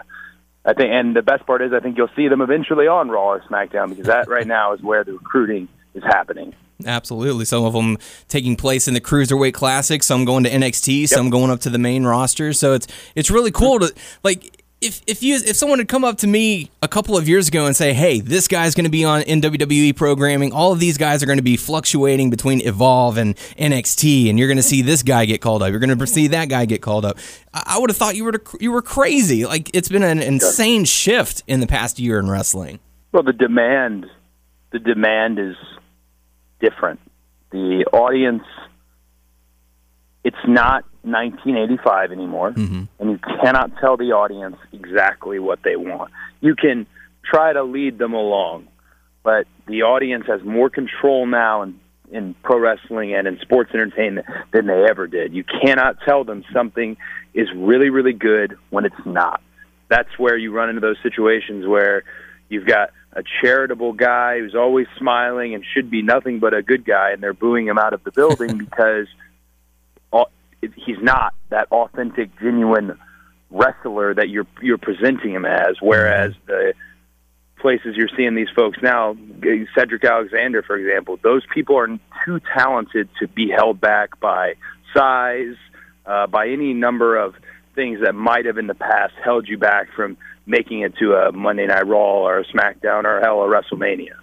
I think, and the best part is, I think you'll see them eventually on Raw or SmackDown because that right now is where the recruiting is happening. Absolutely. Some of them taking place in the cruiserweight classic, some going to NXT, some going up to the main roster. So it's it's really cool to like if if you if someone had come up to me a couple of years ago and say, "Hey, this guy's going to be on in WWE programming. All of these guys are going to be fluctuating between Evolve and NXT, and you're going to see this guy get called up. You're going to see that guy get called up." I, I would have thought you were you were crazy. Like it's been an insane shift in the past year in wrestling. Well, the demand, the demand is different. The audience, it's not 1985 anymore, mm-hmm. and you cannot tell the audience exactly what they want. You can try to lead them along, but the audience has more control now in, in pro wrestling and in sports entertainment than they ever did. You cannot tell them something is really, really good when it's not. That's where you run into those situations where you've got a charitable guy who's always smiling and should be nothing but a good guy, and they're booing him out of the building <laughs> because au- he's not that authentic, genuine wrestler that you're you're presenting him as. Whereas the places you're seeing these folks now, Cedric Alexander, for example, those people are too talented to be held back by size, uh, by any number of things that might have in the past held you back from making it to a Monday Night Raw or a SmackDown or hell a WrestleMania.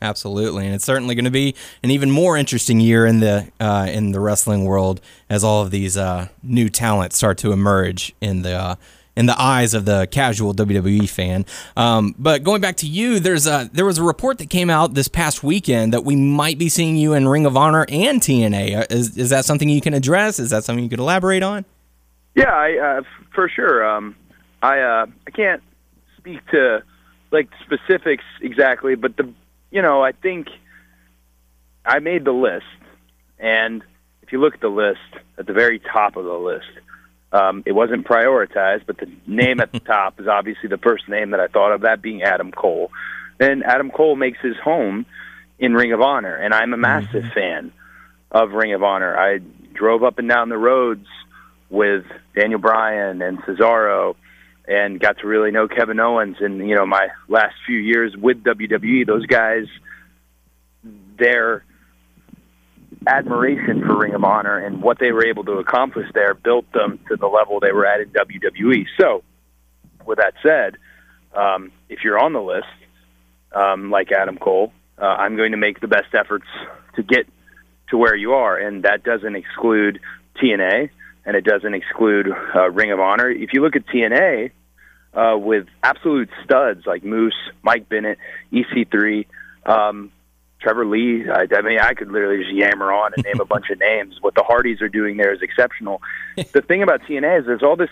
Absolutely, and it's certainly going to be an even more interesting year in the uh, in the wrestling world as all of these uh, new talents start to emerge in the uh, in the eyes of the casual WWE fan. Um, but going back to you, there's a there was a report that came out this past weekend that we might be seeing you in Ring of Honor and TNA. Uh, Is is that something you can address? Is that something you could elaborate on? Yeah, I uh, for sure. Um, I uh, I can't speak to like specifics exactly, but the you know I think I made the list, and if you look at the list at the very top of the list, um, it wasn't prioritized, but the name at the <laughs> top is obviously the first name that I thought of, that being Adam Cole. And Adam Cole makes his home in Ring of Honor, and I'm a massive fan of Ring of Honor. I drove up and down the roads with Daniel Bryan and Cesaro and got to really know Kevin Owens and you know my last few years with WWE those guys their admiration for Ring of Honor and what they were able to accomplish there built them to the level they were at in WWE. So, with that said, um, if you're on the list, um, like Adam Cole, uh, I'm going to make the best efforts to get to where you are, and that doesn't exclude TNA and it doesn't exclude uh, Ring of Honor. If you look at TNA uh, with absolute studs like Moose, Mike Bennett, EC3. Um, Trevor Lee. I, I mean, I could literally just yammer on and name a bunch of <laughs> names. What the Hardys are doing there is exceptional. the thing about TNA is there's all this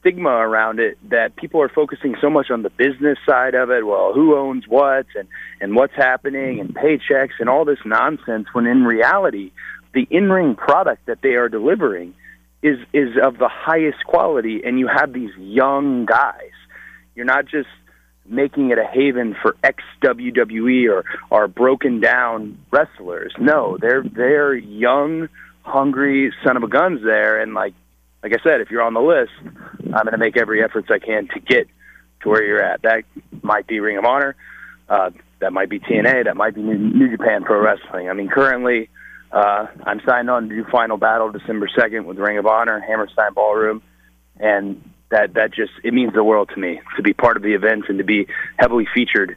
stigma around it that people are focusing so much on the business side of it. Well, who owns what and and what's happening and paychecks and all this nonsense. When in reality, the in-ring product that they are delivering is is of the highest quality, and you have these young guys. You're not just making it a haven for ex WWE or or broken down wrestlers. No, they're they're young, hungry son of a guns there, and like like I said, if you're on the list, I'm going to make every effort I can to get to where you're at. That might be Ring of Honor, uh, that might be TNA, that might be New, New Japan Pro Wrestling. I mean, currently. Uh, I'm signed on to do Final Battle December 2nd with Ring of Honor, Hammerstein Ballroom, and that that just it means the world to me to be part of the event and to be heavily featured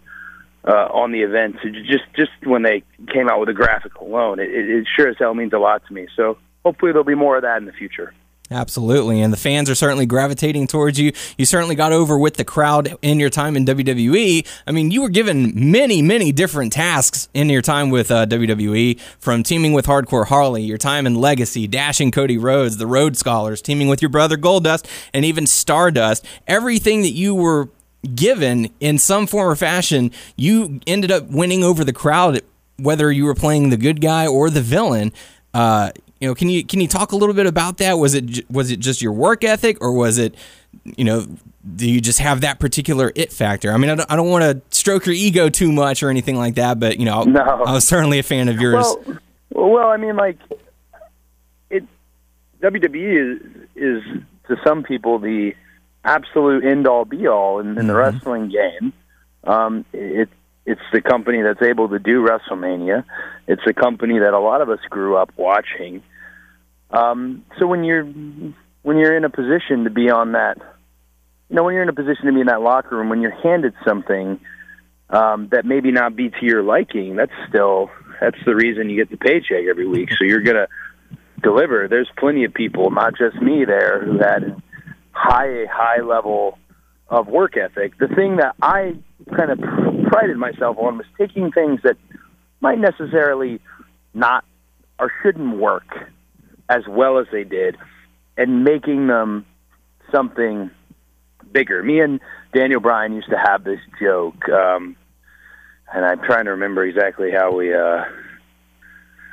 uh, on the event. Just just when they came out with a graphic alone, it, it sure as hell means a lot to me. So hopefully there'll be more of that in the future. Absolutely. And the fans are certainly gravitating towards you. You certainly got over with the crowd in your time in WWE. I mean, you were given many, many different tasks in your time with uh, WWE, from teaming with Hardcore Holly, your time in Legacy, dashing Cody Rhodes, the Rhodes Scholars, teaming with your brother Goldust, and even Stardust. Everything that you were given in some form or fashion, you ended up winning over the crowd, whether you were playing the good guy or the villain. Uh, you know, can you can you talk a little bit about that? Was it was it just your work ethic, or was it, you know, do you just have that particular it factor? I mean, I don't, I don't want to stroke your ego too much or anything like that, but you know, no. I was certainly a fan of yours. Well, well, I mean, like it, WWE is is to some people the absolute end all be all in, in mm-hmm. the wrestling game. Um, it it's the company that's able to do WrestleMania. It's a company that a lot of us grew up watching. Um, so when you're when you're in a position to be on that, you know, when you're in a position to be in that locker room, when you're handed something um, that maybe not be to your liking, that's still that's the reason you get the paycheck every week. So you're gonna deliver. There's plenty of people, not just me, there who had high high level of work ethic. The thing that I kind of prided myself on was taking things that might necessarily not or shouldn't work as well as they did and making them something bigger. Me and Daniel Bryan used to have this joke, um, and I'm trying to remember exactly how we. Uh,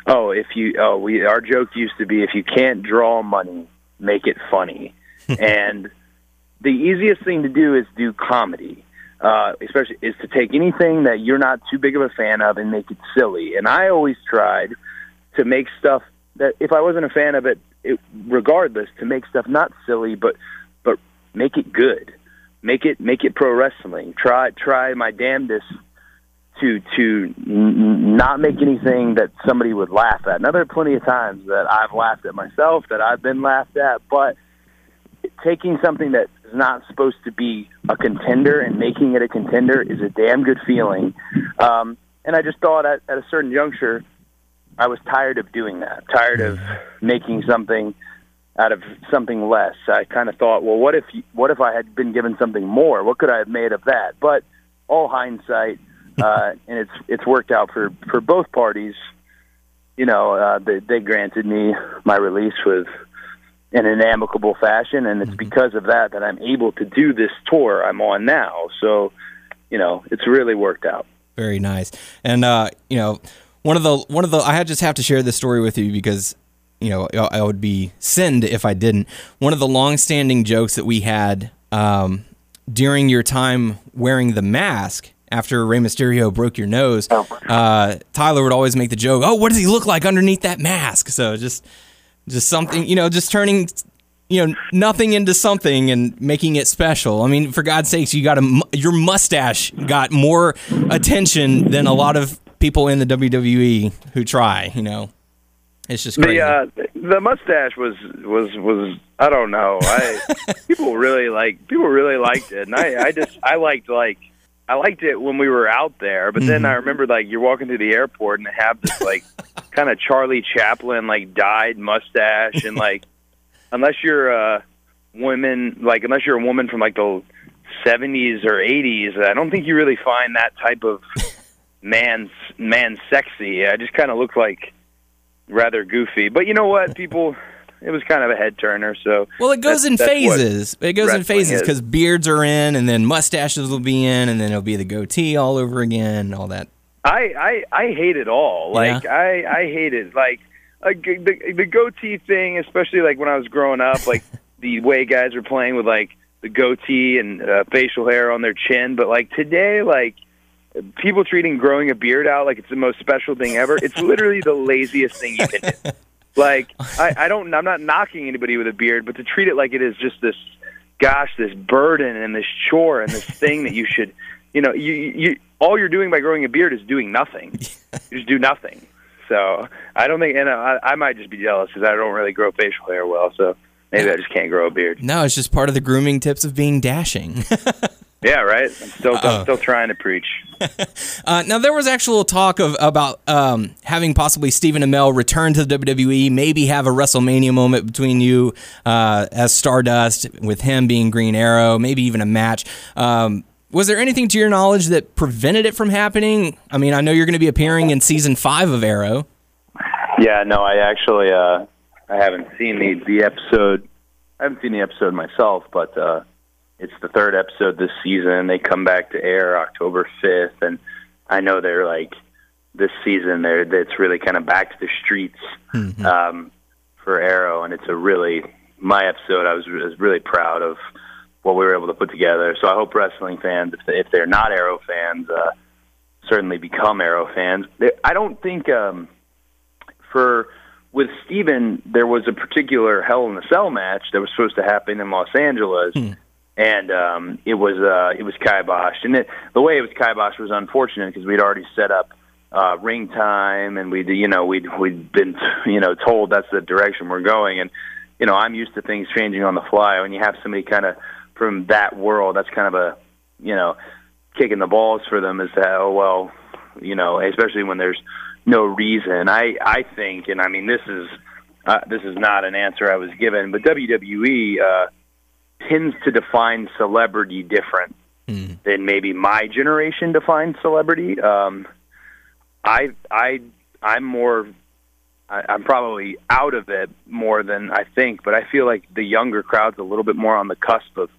oh, if you oh we our joke used to be if you can't draw money, make it funny, <laughs> and the easiest thing to do is do comedy uh, especially is to take anything that you're not too big of a fan of and make it silly. And I always tried to make stuff that if I wasn't a fan of it, it regardless, to make stuff not silly, but but make it good, make it make it pro wrestling. Try try my damnedest to to n- not make anything that somebody would laugh at. Now there are plenty of times that I've laughed at myself, that I've been laughed at, but taking something that is not supposed to be a contender and making it a contender is a damn good feeling. Um, and I just thought at, at a certain juncture, I was tired of doing that, tired of making something out of something less. I kind of thought, well, what if what if I had been given something more? What could I have made of that? But all hindsight, <laughs> uh, and it's it's worked out for for both parties. You know, uh, they, they granted me my release with in an amicable fashion, and it's mm-hmm. because of that that I'm able to do this tour I'm on now. So, you know, it's really worked out. Very nice, and uh, you know, one of the one of the I just have to share this story with you because you know I would be sinned if I didn't. One of the long-standing jokes that we had um, during your time wearing the mask after Rey Mysterio broke your nose, uh, Tyler would always make the joke, "Oh, what does he look like underneath that mask?" So just, just something, you know, just turning, you know, nothing into something and making it special. I mean, for God's sakes, you got a your mustache got more attention than a lot of people in the WWE who try. You know, it's just crazy. The uh, the mustache was was was I don't know. I <laughs> people really like people really liked it, and I I just I liked like I liked it when we were out there, but then mm-hmm. I remember like you're walking through the airport and they have this like <laughs> kind of Charlie Chaplin like dyed mustache and like <laughs> unless you're a woman like unless you're a woman from like the 70s or 80s, I don't think you really find that type of <laughs> man man sexy. I just kind of looked like rather goofy. But you know what, people it was kind of a head turner, so Well, it goes in phases. It goes in phases because beards are in, and then mustaches will be in, and then it'll be the goatee all over again, all that. I, I I hate it all. Like I I hate it. Like the the goatee thing, especially like when I was growing up, like <laughs> the way guys were playing with like the goatee and uh, facial hair on their chin. But like today, like people treating growing a beard out like it's the most special thing ever. It's literally the laziest thing you can do. <laughs> Like I, I don't I'm not knocking anybody with a beard, but to treat it like it is just this gosh, this burden and this chore and this thing that you <laughs> should you know, you you all you're doing by growing a beard is doing nothing. you just do nothing. So I don't think, and I, I might just be jealous because I don't really grow facial hair well. So maybe I just can't grow a beard. No, it's just part of the grooming tips of being dashing. <laughs> Yeah, right. I'm still. I'm still trying to preach. <laughs> Uh, now there was actual talk of about um, having possibly Stephen Amell return to the WWE, maybe have a WrestleMania moment between you uh, as Stardust, with him being Green Arrow, maybe even a match. Um, was there anything to your knowledge that prevented it from happening? I mean, I know you're going to be appearing in season five of Arrow. Yeah, no, I actually uh, I haven't seen the the episode. I haven't seen the episode myself, but uh, it's the third episode this season. They come back to air October fifth, and I know they're like this season. They're it's really kind of back to the streets um, for Arrow, and it's a really my episode. I was, was really proud of what we were able to put together. So I hope wrestling fans, if, they, if they're not Arrow fans, uh, certainly become Arrow fans. They, I don't think. Um, for with Stephen, there was a particular Hell in a Cell match that was supposed to happen in Los Angeles, and um, it was uh, it was kiboshed. And it, the way it was kiboshed was unfortunate because we'd already set up uh, ring time, and we'd you know we'd we'd been you know told that's the direction we're going, and you know I'm used to things changing on the fly. When you have somebody kind of from that world, that's kind of a you know kicking the balls for them is that oh well you know especially when there's no reason i i think and i mean this is uh, this is not an answer i was given but wwe uh tends to define celebrity different than maybe my generation defined celebrity. Um i i i'm more I, I'm probably out of it more than I think, but I feel like the younger crowd's a little bit more on the cusp of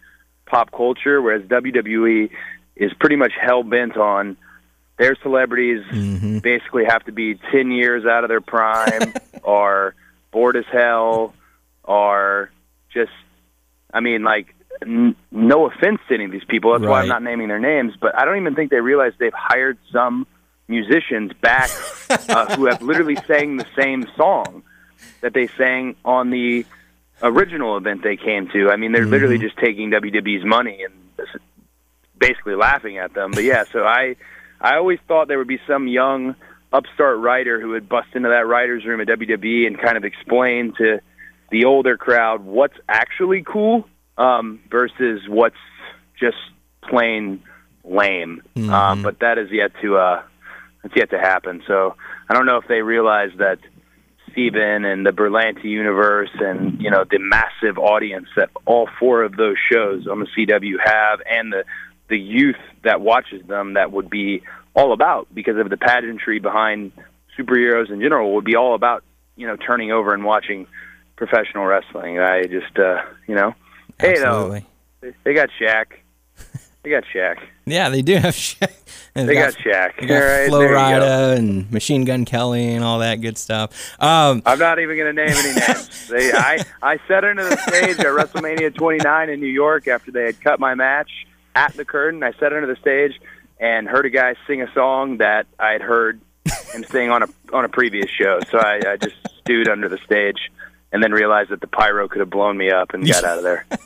pop culture, whereas WWE is pretty much hell bent on their celebrities basically have to be 10 years out of their prime <laughs> or bored as hell or just I mean like n- no offense to any of these people that's why I'm not naming their names but I don't even think they realize they've hired some musicians back <laughs> uh, who have literally sang the same song that they sang on the original event they came to. I mean they're literally just taking WWE's money and basically laughing at them. But yeah, so I I always thought there would be some young upstart writer who would bust into that writers room at WWE and kind of explain to the older crowd what's actually cool um, versus what's just plain lame. Um, but that is yet to uh, it's yet to happen. So I don't know if they realize that Stephen and the Berlanti universe and you know the massive audience that all four of those shows on the CW have and the the youth that watches them that would be all about because of the pageantry behind superheroes in general would be all about you know turning over and watching professional wrestling. I just uh, you know hey Absolutely. though they got Shaq, they got Shaq, Yeah, they do have <laughs> Shaq. they got Shaq. They got right, Flo there you go. Rida and Machine Gun Kelly and all that good stuff. Um, I'm not even going to name any names. <laughs> They, I, I sat into the stage at WrestleMania 29 in New York after they had cut my match at the curtain. I sat under the stage, and heard a guy sing a song that I had heard him sing on a on a previous show. So I, I just stewed under the stage and then realized that the pyro could have blown me up and got out of there. <laughs>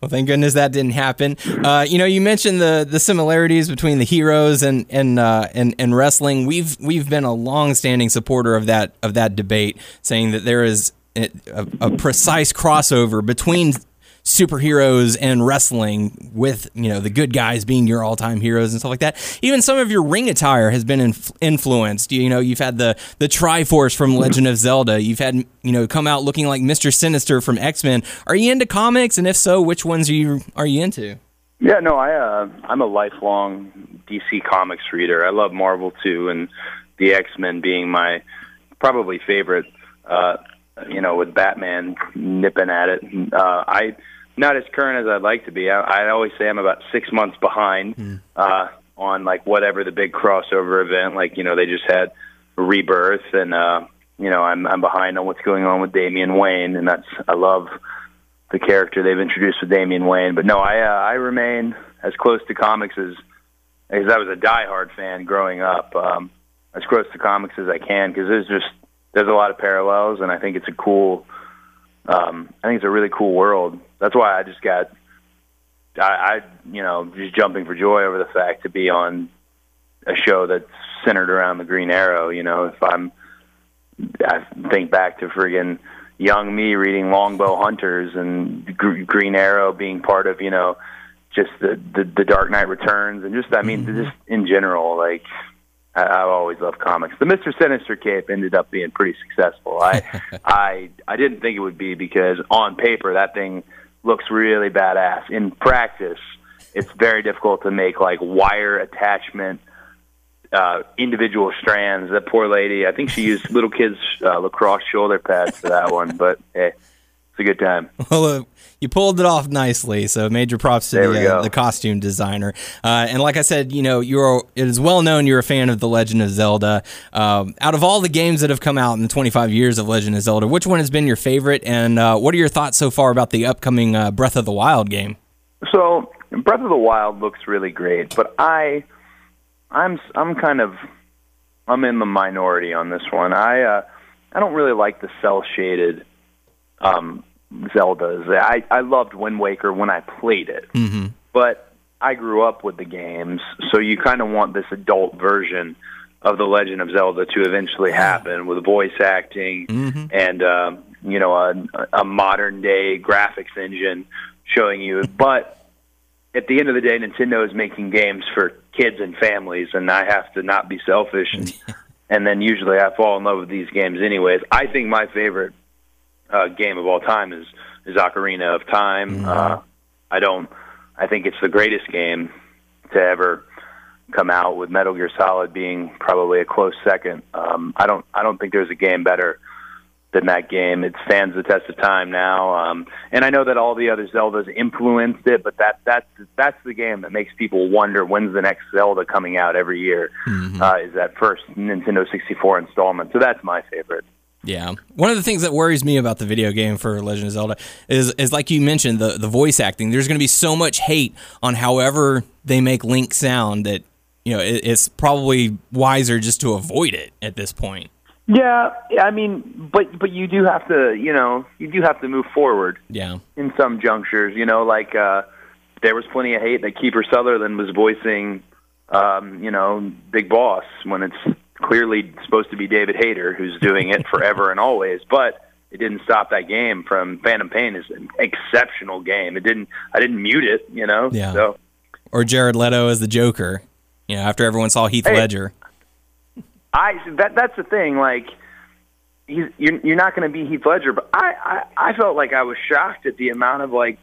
Well, thank goodness that didn't happen. Uh, you know, you mentioned the the similarities between the heroes and and uh, and and wrestling. We've we've been a long-standing supporter of that of that debate, saying that there is a, a precise crossover between superheroes and wrestling with you know the good guys being your all-time heroes and stuff like that even some of your ring attire has been inf- influenced you know you've had the the triforce from legend of zelda you've had you know come out looking like mr sinister from x-men are you into comics and if so which ones are you are you into Yeah, no, I uh, I'm a lifelong DC Comics reader. I love Marvel too, and the X Men being my probably favorite. Uh, you know, with Batman nipping at it. Uh, I not as current as I'd like to be. I, I always say I'm about six months behind uh, on like whatever the big crossover event. Like you know, they just had Rebirth, and uh, you know, I'm I'm behind on what's going on with Damian Wayne, and that's I love the character they've introduced with Damian Wayne. But no, I uh, I remain as close to comics as as I was a diehard fan growing up. Um, as close to comics as I can because there's just there's a lot of parallels, and I think it's a cool. Um, I think it's a really cool world. That's why I just got. I, I you know just jumping for joy over the fact to be on a show that's centered around the Green Arrow. You know, if I'm, I think back to friggin' young me reading Longbow Hunters and Gr- Green Arrow being part of you know just the, the the Dark Knight Returns and just I mean mm-hmm. just in general like I, I've always loved comics. The Mister Sinister cape ended up being pretty successful. I <laughs> I I didn't think it would be because on paper that thing looks really badass. In practice, it's very difficult to make like wire attachment uh, individual strands. That poor lady, I think she used little kids' uh, lacrosse shoulder pads for that one. But hey, it's a good time. <laughs> Well, uh, you pulled it off nicely, so major props to the, uh, the costume designer. Uh, and like I said, you know, you're it is well known you're a fan of the Legend of Zelda. Um, out of all the games that have come out in the 25 years of Legend of Zelda, which one has been your favorite? And uh, what are your thoughts so far about the upcoming uh, Breath of the Wild game? So Breath of the Wild looks really great, but I, I'm I'm kind of I'm in the minority on this one. I uh, I don't really like the cel shaded um, Zeldas. I I loved Wind Waker when I played it, Mm-hmm. but I grew up with the games, so you kind of want this adult version of the Legend of Zelda to eventually happen with voice acting Mm-hmm. and um, you know a, a modern day graphics engine showing you. But at the end of the day, Nintendo is making games for kids and families, and I have to not be selfish. And, <laughs> and then usually I fall in love with these games anyways. I think my favorite uh, game of all time is is Ocarina of Time. Uh, I don't. I think it's the greatest game to ever come out, with Metal Gear Solid being probably a close second. Um, I don't. I don't think there's a game better than that game. It stands the test of time now, um, and I know that all the other Zeldas influenced it, but that that's that's the game that makes people wonder when's the next Zelda coming out every year. Uh, is that first Nintendo 64 installment? So that's my favorite. Yeah. One of the things that worries me about the video game for Legend of Zelda is is like you mentioned the the voice acting. There's going to be so much hate on however they make Link sound that you know it, it's probably wiser just to avoid it at this point. Yeah, I mean, but but you do have to, you know, you do have to move forward Yeah. in some junctures. You know, like uh, there was plenty of hate that Kiefer Sutherland was voicing, um, you know, Big Boss when it's clearly supposed to be David Hayter who's doing it forever and always. But it didn't stop that game from Phantom Pain is an exceptional game. It didn't. I didn't mute it. You know. Yeah. So Or Jared Leto as the Joker. You know, after everyone saw Heath Hey. Ledger. I that that's the thing. Like, he's you're you're not going to be Heath Ledger, but I, I I felt like I was shocked at the amount of like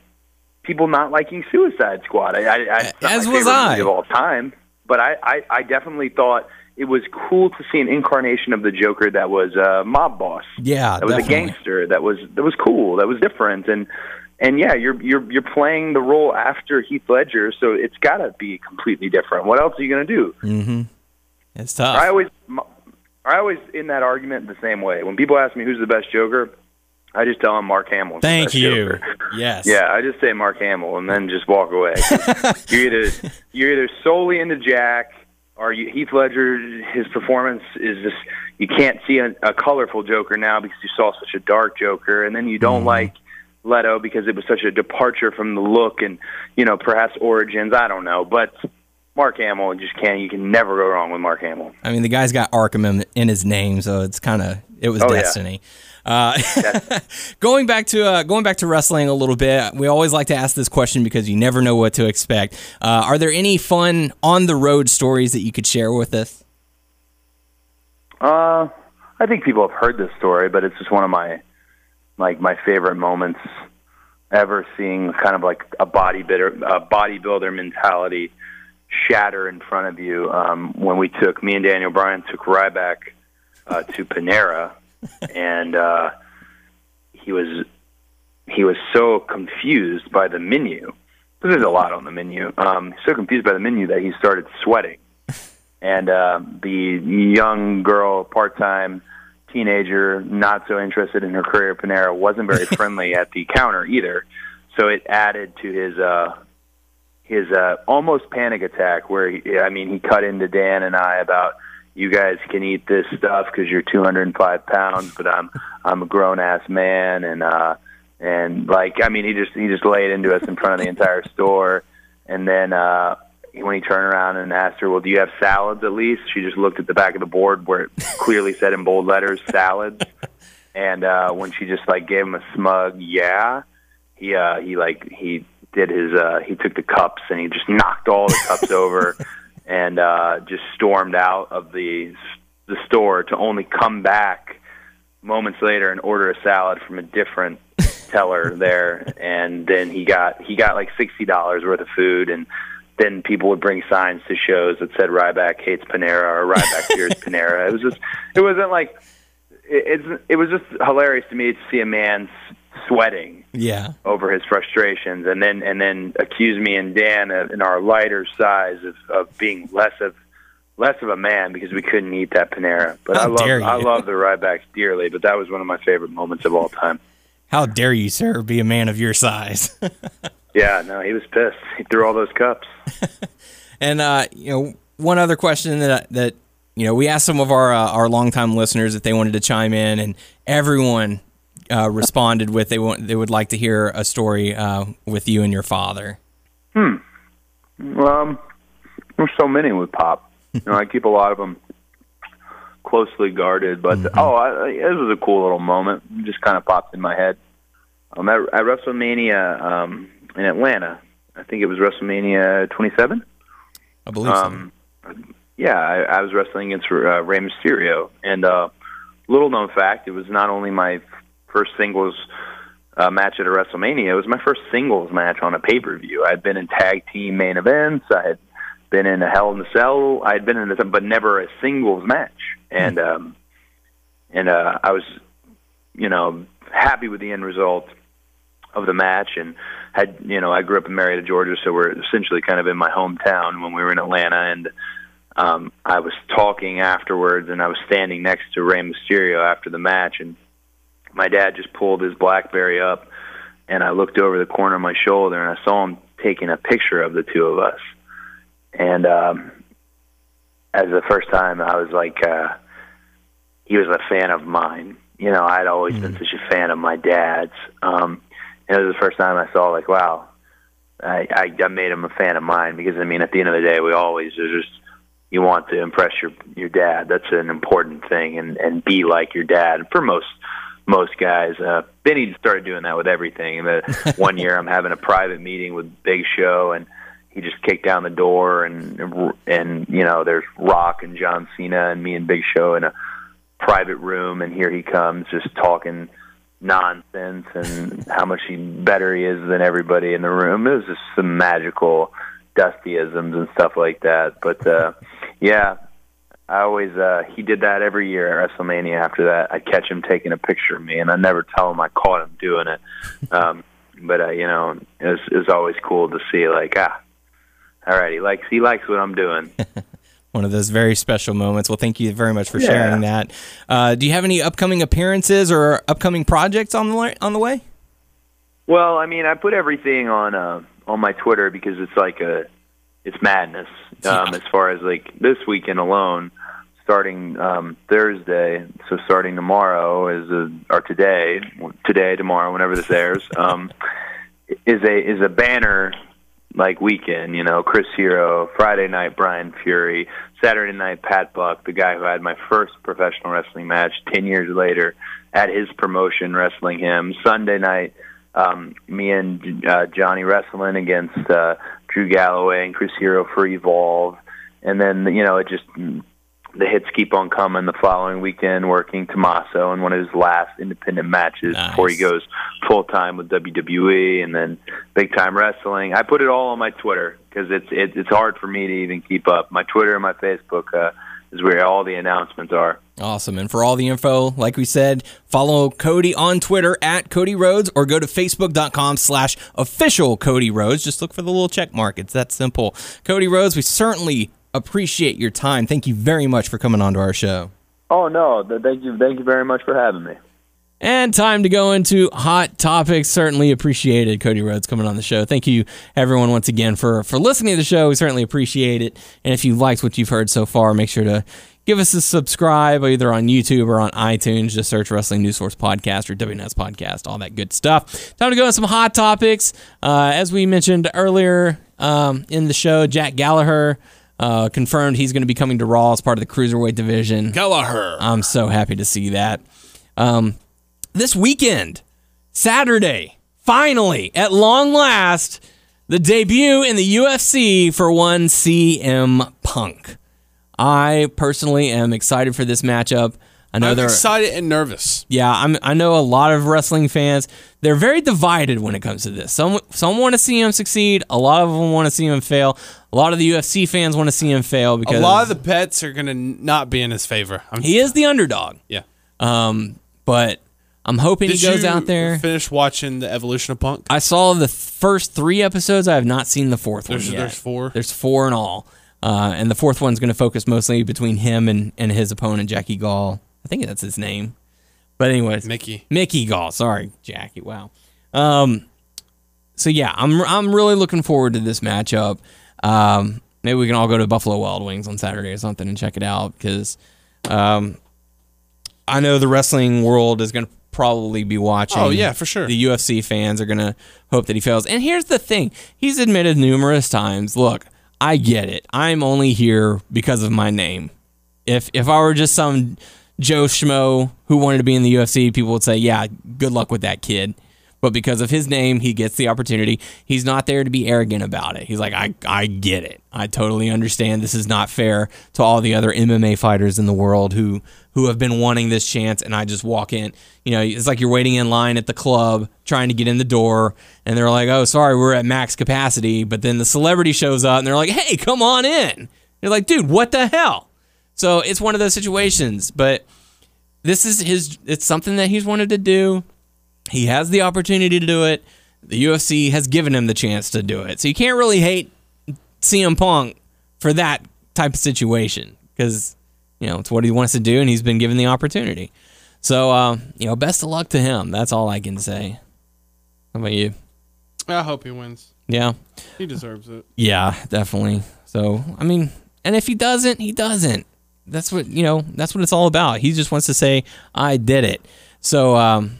people not liking Suicide Squad. I, I, I As was I. of all time, but I, I I definitely thought it was cool to see an incarnation of the Joker that was a mob boss. Yeah, that was definitely. a gangster. That was that was cool. That was different and. And yeah, you're you're you're playing the role after Heath Ledger, so it's got to be completely different. What else are you going to do? Mm-hmm. It's tough. I always, I always in that argument the same way. When people ask me who's the best Joker, I just tell him Mark Hamill. Thank you. <laughs> Yes. Yeah, I just say Mark Hamill and then just walk away. <laughs> you're either you're either solely into Jack or you, Heath Ledger. His performance is just you can't see a, a colorful Joker now because you saw such a dark Joker, and then you don't mm. like Leto because it was such a departure from the look and you know perhaps origins. I don't know, but Mark Hamill just can't. You can never go wrong with Mark Hamill. I mean, the guy's got Arkham in his name, so it's kind of it was oh, destiny. Yeah. Uh, <laughs> going back to uh, going back to wrestling a little bit, we always like to ask this question because you never know what to expect. Uh, are there any fun on the road stories that you could share with us? Uh, I think people have heard this story, but it's just one of my like my favorite moments ever. Seeing kind of like a bodybuilder a bodybuilder mentality shatter in front of you. Um, when we took me and Daniel Bryan took Ryback uh, to Panera <laughs> and uh, he was he was so confused by the menu. There's a lot on the menu. Um, so confused by the menu that he started sweating, <laughs> and uh, the young girl, part-time teenager, not so interested in her career at Panera, wasn't very <laughs> friendly at the counter either. So it added to his uh, his uh, almost panic attack, where he, I mean, he cut into Dan and I about you guys can eat this stuff because you're 205 pounds, but I'm I'm a grown ass man, and uh, and like I mean, he just he just laid into us in front of the entire <laughs> store, and then uh, when he turned around and asked her, "Well, do you have salads at least?" She just looked at the back of the board where it clearly said in bold letters "salads," and uh, when she just like gave him a smug "yeah," he uh, he like he did his uh, he took the cups and he just knocked all the cups over and uh, just stormed out of the the store to only come back moments later and order a salad from a different teller <laughs> there and then he got he got like sixty dollars worth of food and then people would bring signs to shows that said Ryback hates Panera or Ryback fears <laughs> Panera. It was just it wasn't like it, it's it was just hilarious to me to see a man sweating yeah over his frustrations and then and then accuse me and Dan in our lighter size of, of being less of less of a man because we couldn't eat that Panera. But How I love I love the Rybacks dearly, but that was one of my favorite moments of all time. How dare you, sir, be a man of your size? <laughs> yeah, no, he was pissed. He threw all those cups. <laughs> and uh, you know, one other question that that you know, we asked some of our uh, our longtime listeners if they wanted to chime in, and everyone uh, responded with they want they would like to hear a story uh, with you and your father. Hmm. Well, um, there's so many with Pop. You know, I keep a lot of them closely guarded. But mm-hmm. oh, I, this was a cool little moment. It just kind of popped in my head. Um, at, at WrestleMania um, in Atlanta, I think it was WrestleMania 27. I believe um, so. Yeah, I, I was wrestling against uh, Rey Mysterio, and uh, little known fact, it was not only my first singles uh, match at a WrestleMania. It was my first singles match on a pay per view. I had been in tag team main events. I had been in a Hell in a Cell. I had been in this, but never a singles match. And um, and uh, I was, you know, happy with the end result of the match. And had you know, I grew up in Marietta, Georgia, so we're essentially kind of in my hometown when we were in Atlanta. And um, I was talking afterwards, and I was standing next to Rey Mysterio after the match, and my dad just pulled his BlackBerry up, and I looked over the corner of my shoulder, and I saw him taking a picture of the two of us. And um, as the first time, I was like, uh, he was a fan of mine. You know, I'd always mm-hmm. been such a fan of my dad's. Um, and it was the first time I saw, like, wow, I, I, I made him a fan of mine because I mean, at the end of the day, we always are just you want to impress your your dad. That's an important thing, and and be like your dad. For most most guys. Uh, Benny started doing that with everything. And the <laughs> one year I'm having a private meeting with Big Show, and he just kicked down the door, and and you know there's Rock and John Cena and me and Big Show in a private room, and here he comes just talking nonsense and <laughs> how much he better he is than everybody in the room. It was just some magical dustyisms and stuff like that. But uh yeah, I always uh he did that every year at WrestleMania. After that, I'd catch him taking a picture of me, and I never tell him I caught him doing it. <laughs> Um, but uh, you know, it was, it was always cool to see like ah, all right, he likes he likes what I'm doing. <laughs> One of those very special moments. Well, thank you very much for Yeah. sharing that. Uh, do you have any upcoming appearances or upcoming projects on the on the way? Well, I mean, I put everything on uh, on my Twitter because it's like a it's madness. <laughs> Um. As far as like this weekend alone, starting um, Thursday, so starting tomorrow is a or today, today tomorrow, whenever this airs, <laughs> um, is a is a banner like weekend. You know, Chris Hero, Friday night Brian Fury, Saturday night Pat Buck, the guy who had my first professional wrestling match ten years later at his promotion, wrestling him. Sunday night, um, me and uh, Johnny wrestling against uh, Drew Galloway and Chris Hero for Evolve, and then you know it just the hits keep on coming the following weekend, working Tommaso in one of his last independent matches Nice. before he goes full time with WWE, and then big time wrestling. I put it all on my Twitter because it's it, it's hard for me to even keep up. My Twitter and my Facebook uh, is where all the announcements are. Awesome. And for all the info, like we said, follow Cody on Twitter at Cody Rhodes or go to facebook.com slash official Cody Rhodes. Just look for the little check mark. It's that simple. Cody Rhodes, we certainly appreciate your time. Thank you very much for coming on to our show. Oh no! Thank you, thank you very much for having me. And time to go into hot topics. Certainly appreciated Cody Rhodes coming on the show. Thank you everyone once again for for listening to the show. We certainly appreciate it. And if you liked what you've heard so far, make sure to give us a subscribe either on YouTube or on iTunes. Just search Wrestling News Source Podcast or WNS Podcast, all that good stuff. Time to go into some hot topics. Uh, as we mentioned earlier um, in the show, Jack Gallagher uh, confirmed he's going to be coming to Raw as part of the Cruiserweight division. Gallagher. I'm so happy to see that. Um, this weekend, Saturday, finally, at long last, the debut in the UFC for one CM Punk. I personally am excited for this matchup. I know I'm there. excited and nervous. Yeah, I'm, I know a lot of wrestling fans. They're very divided when it comes to this. Some some want to see him succeed. A lot of them want to see him fail. A lot of the UFC fans want to see him fail because A lot of the bets are gonna not be in his favor. I'm, he is the underdog. yeah. Um, but I'm hoping Did he goes out there. Finish watching the evolution of Punk. I saw the first three episodes. I have not seen the fourth There's- one yet. there's four? There's four in all, uh, and the fourth one's going to focus mostly between him and, and his opponent Jackie Gall. I think that's his name. But anyways, Mickey. Mickey Gall. Sorry, Jackie. Wow. Um, so yeah, I'm I'm really looking forward to this matchup. Um, maybe we can all go to Buffalo Wild Wings on Saturday or something and check it out because um, I know the wrestling world is going to probably be watching. Oh, yeah, for sure. The UFC fans are going to hope that he fails. And here's the thing: he's admitted numerous times. Look, I get it. I'm only here because of my name. If if I were just some Joe Schmo who wanted to be in the UFC, people would say, "Yeah, good luck with that kid." But because of his name, he gets the opportunity. He's not there to be arrogant about it. He's like, I, I get it. I totally understand. This is not fair to all the other MMA fighters in the world who who have been wanting this chance. And I just walk in. You know, it's like you're waiting in line at the club trying to get in the door, and they're like, "Oh, sorry, we're at max capacity." But then the celebrity shows up, and they're like, "Hey, come on in." You're like, "Dude, what the hell?" So it's one of those situations, but this is his it's something that he's wanted to do. He has the opportunity to do it. The UFC has given him the chance to do it. So you can't really hate CM Punk for that type of situation because you know it's what he wants to do and he's been given the opportunity. So uh, you know, best of luck to him. That's all I can say. How about you? I hope he wins. Yeah. He deserves it. Yeah, definitely. So, I mean, and if he doesn't, he doesn't. That's what, you know, that's what it's all about. He just wants to say, I did it. So, um,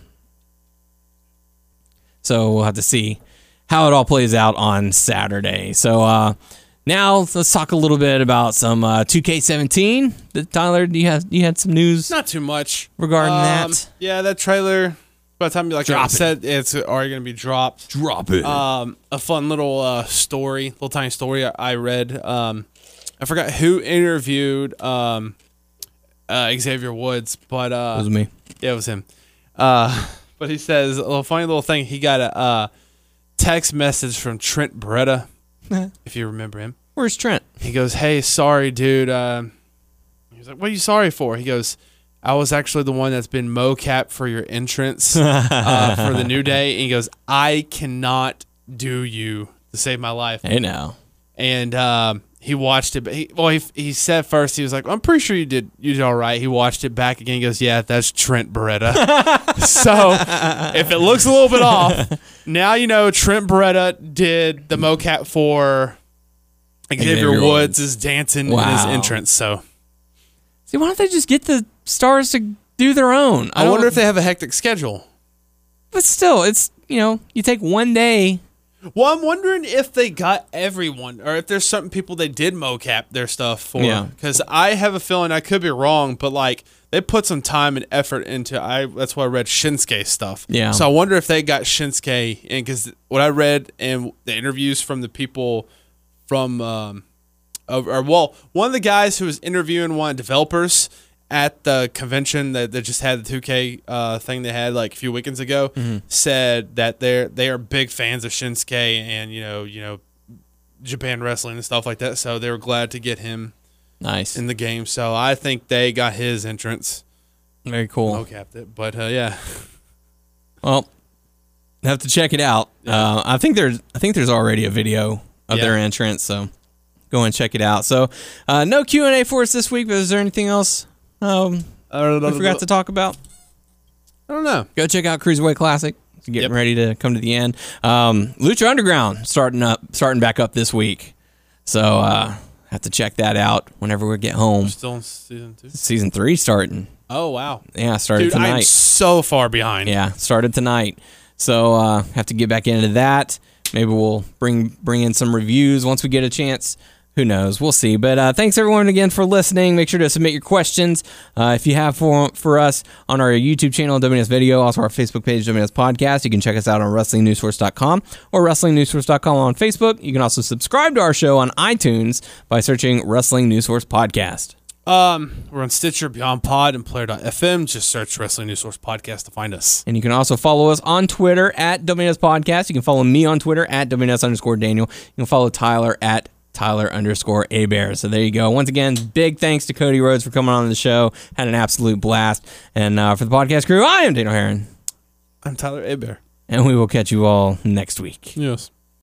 so we'll have to see how it all plays out on Saturday. So, uh, now let's talk a little bit about some uh, 2K17. Did- Tyler, do you have you had some news? Not too much Regarding Um, that? Yeah, that trailer. By the time you like I Drop it. said, it's already gonna be dropped. Drop it. um, a fun little uh, story, little tiny story I, I read. Um, I forgot who interviewed um, uh, Xavier Woods, but uh, that was me. yeah, it was him. Uh, but he says a little funny little thing. He got a uh, text message from Trent Beretta, <laughs> if you remember him. Where's Trent? He goes, "Hey, sorry, dude." Uh, he's like, "What are you sorry for?" He goes, "I was actually the one that's been mocap for your entrance uh, for the new day." And he goes, "I cannot do you to save my life." Hey now. And um, he watched it. But he, well, he, he said first he was like, "I'm pretty sure you did you did all right." He watched it back again. He goes, "Yeah, that's Trent Beretta." <laughs> so if it looks a little bit off, now you know Trent Beretta did the mocap for Xavier, Xavier Woods Woods. is dancing in his entrance. So See, why don't they just get the stars to do their own? I, don't- wonder if they have a hectic schedule. But still, it's you know, you take one day. Well, I'm wondering if they got everyone, or if there's certain people they did mocap their stuff for. Yeah. Because I have a feeling I could be wrong, but like they put some time and effort into. I that's why I read Shinsuke stuff. Yeah. So I wonder if they got Shinsuke in because what I read and the interviews from the people from, um, of- or well, one of the guys who was interviewing one of the developers at the convention that, that just had the 2K uh, thing they had like a few weekends ago said that they're they are big fans of Shinsuke and you know you know Japan wrestling and stuff like that. So they were glad to get him Nice, in the game. So I think they got his entrance. very cool. capped it, but uh, yeah, Well, have to check it out. Uh, I think there's I think there's already a video of Yeah. their entrance, so go and check it out. So, uh, no Q and A for us this week. But is there anything else um, we forgot to talk about? I don't know. Go check out Cruiserweight Classic. It's getting Yep. ready to come to the end. Um, Lucha Underground starting up, starting back up this week. So uh, have to check that out whenever we get home. Still in season two. Season three starting. Oh wow, Yeah, started dude, I'm tonight. so far behind. Yeah, started tonight. So uh, have to get back into that. Maybe we'll bring bring in some reviews once we get a chance. Who knows? We'll see. But uh, thanks everyone again for listening. Make sure to submit your questions uh, if you have for for us on our YouTube channel, WNS Video, also our Facebook page, WNS Podcast. You can check us out on WrestlingNewsSource.com or WrestlingNewsSource.com on Facebook. You can also subscribe to our show on iTunes by searching Wrestling News Source Podcast. Um, we're on Stitcher, BeyondPod, and Player.fm. Just search Wrestling News Source Podcast to find us. And you can also follow us on Twitter at WNS Podcast. You can follow me on Twitter at WNS underscore Daniel. You can follow Tyler at Tyler underscore Abear. So there you go. Once again, big thanks to Cody Rhodes for coming on the show. Had an absolute blast. And uh, for the podcast crew, I am Daniel Heron. I'm Tyler Abear. And we will catch you all next week. Yes.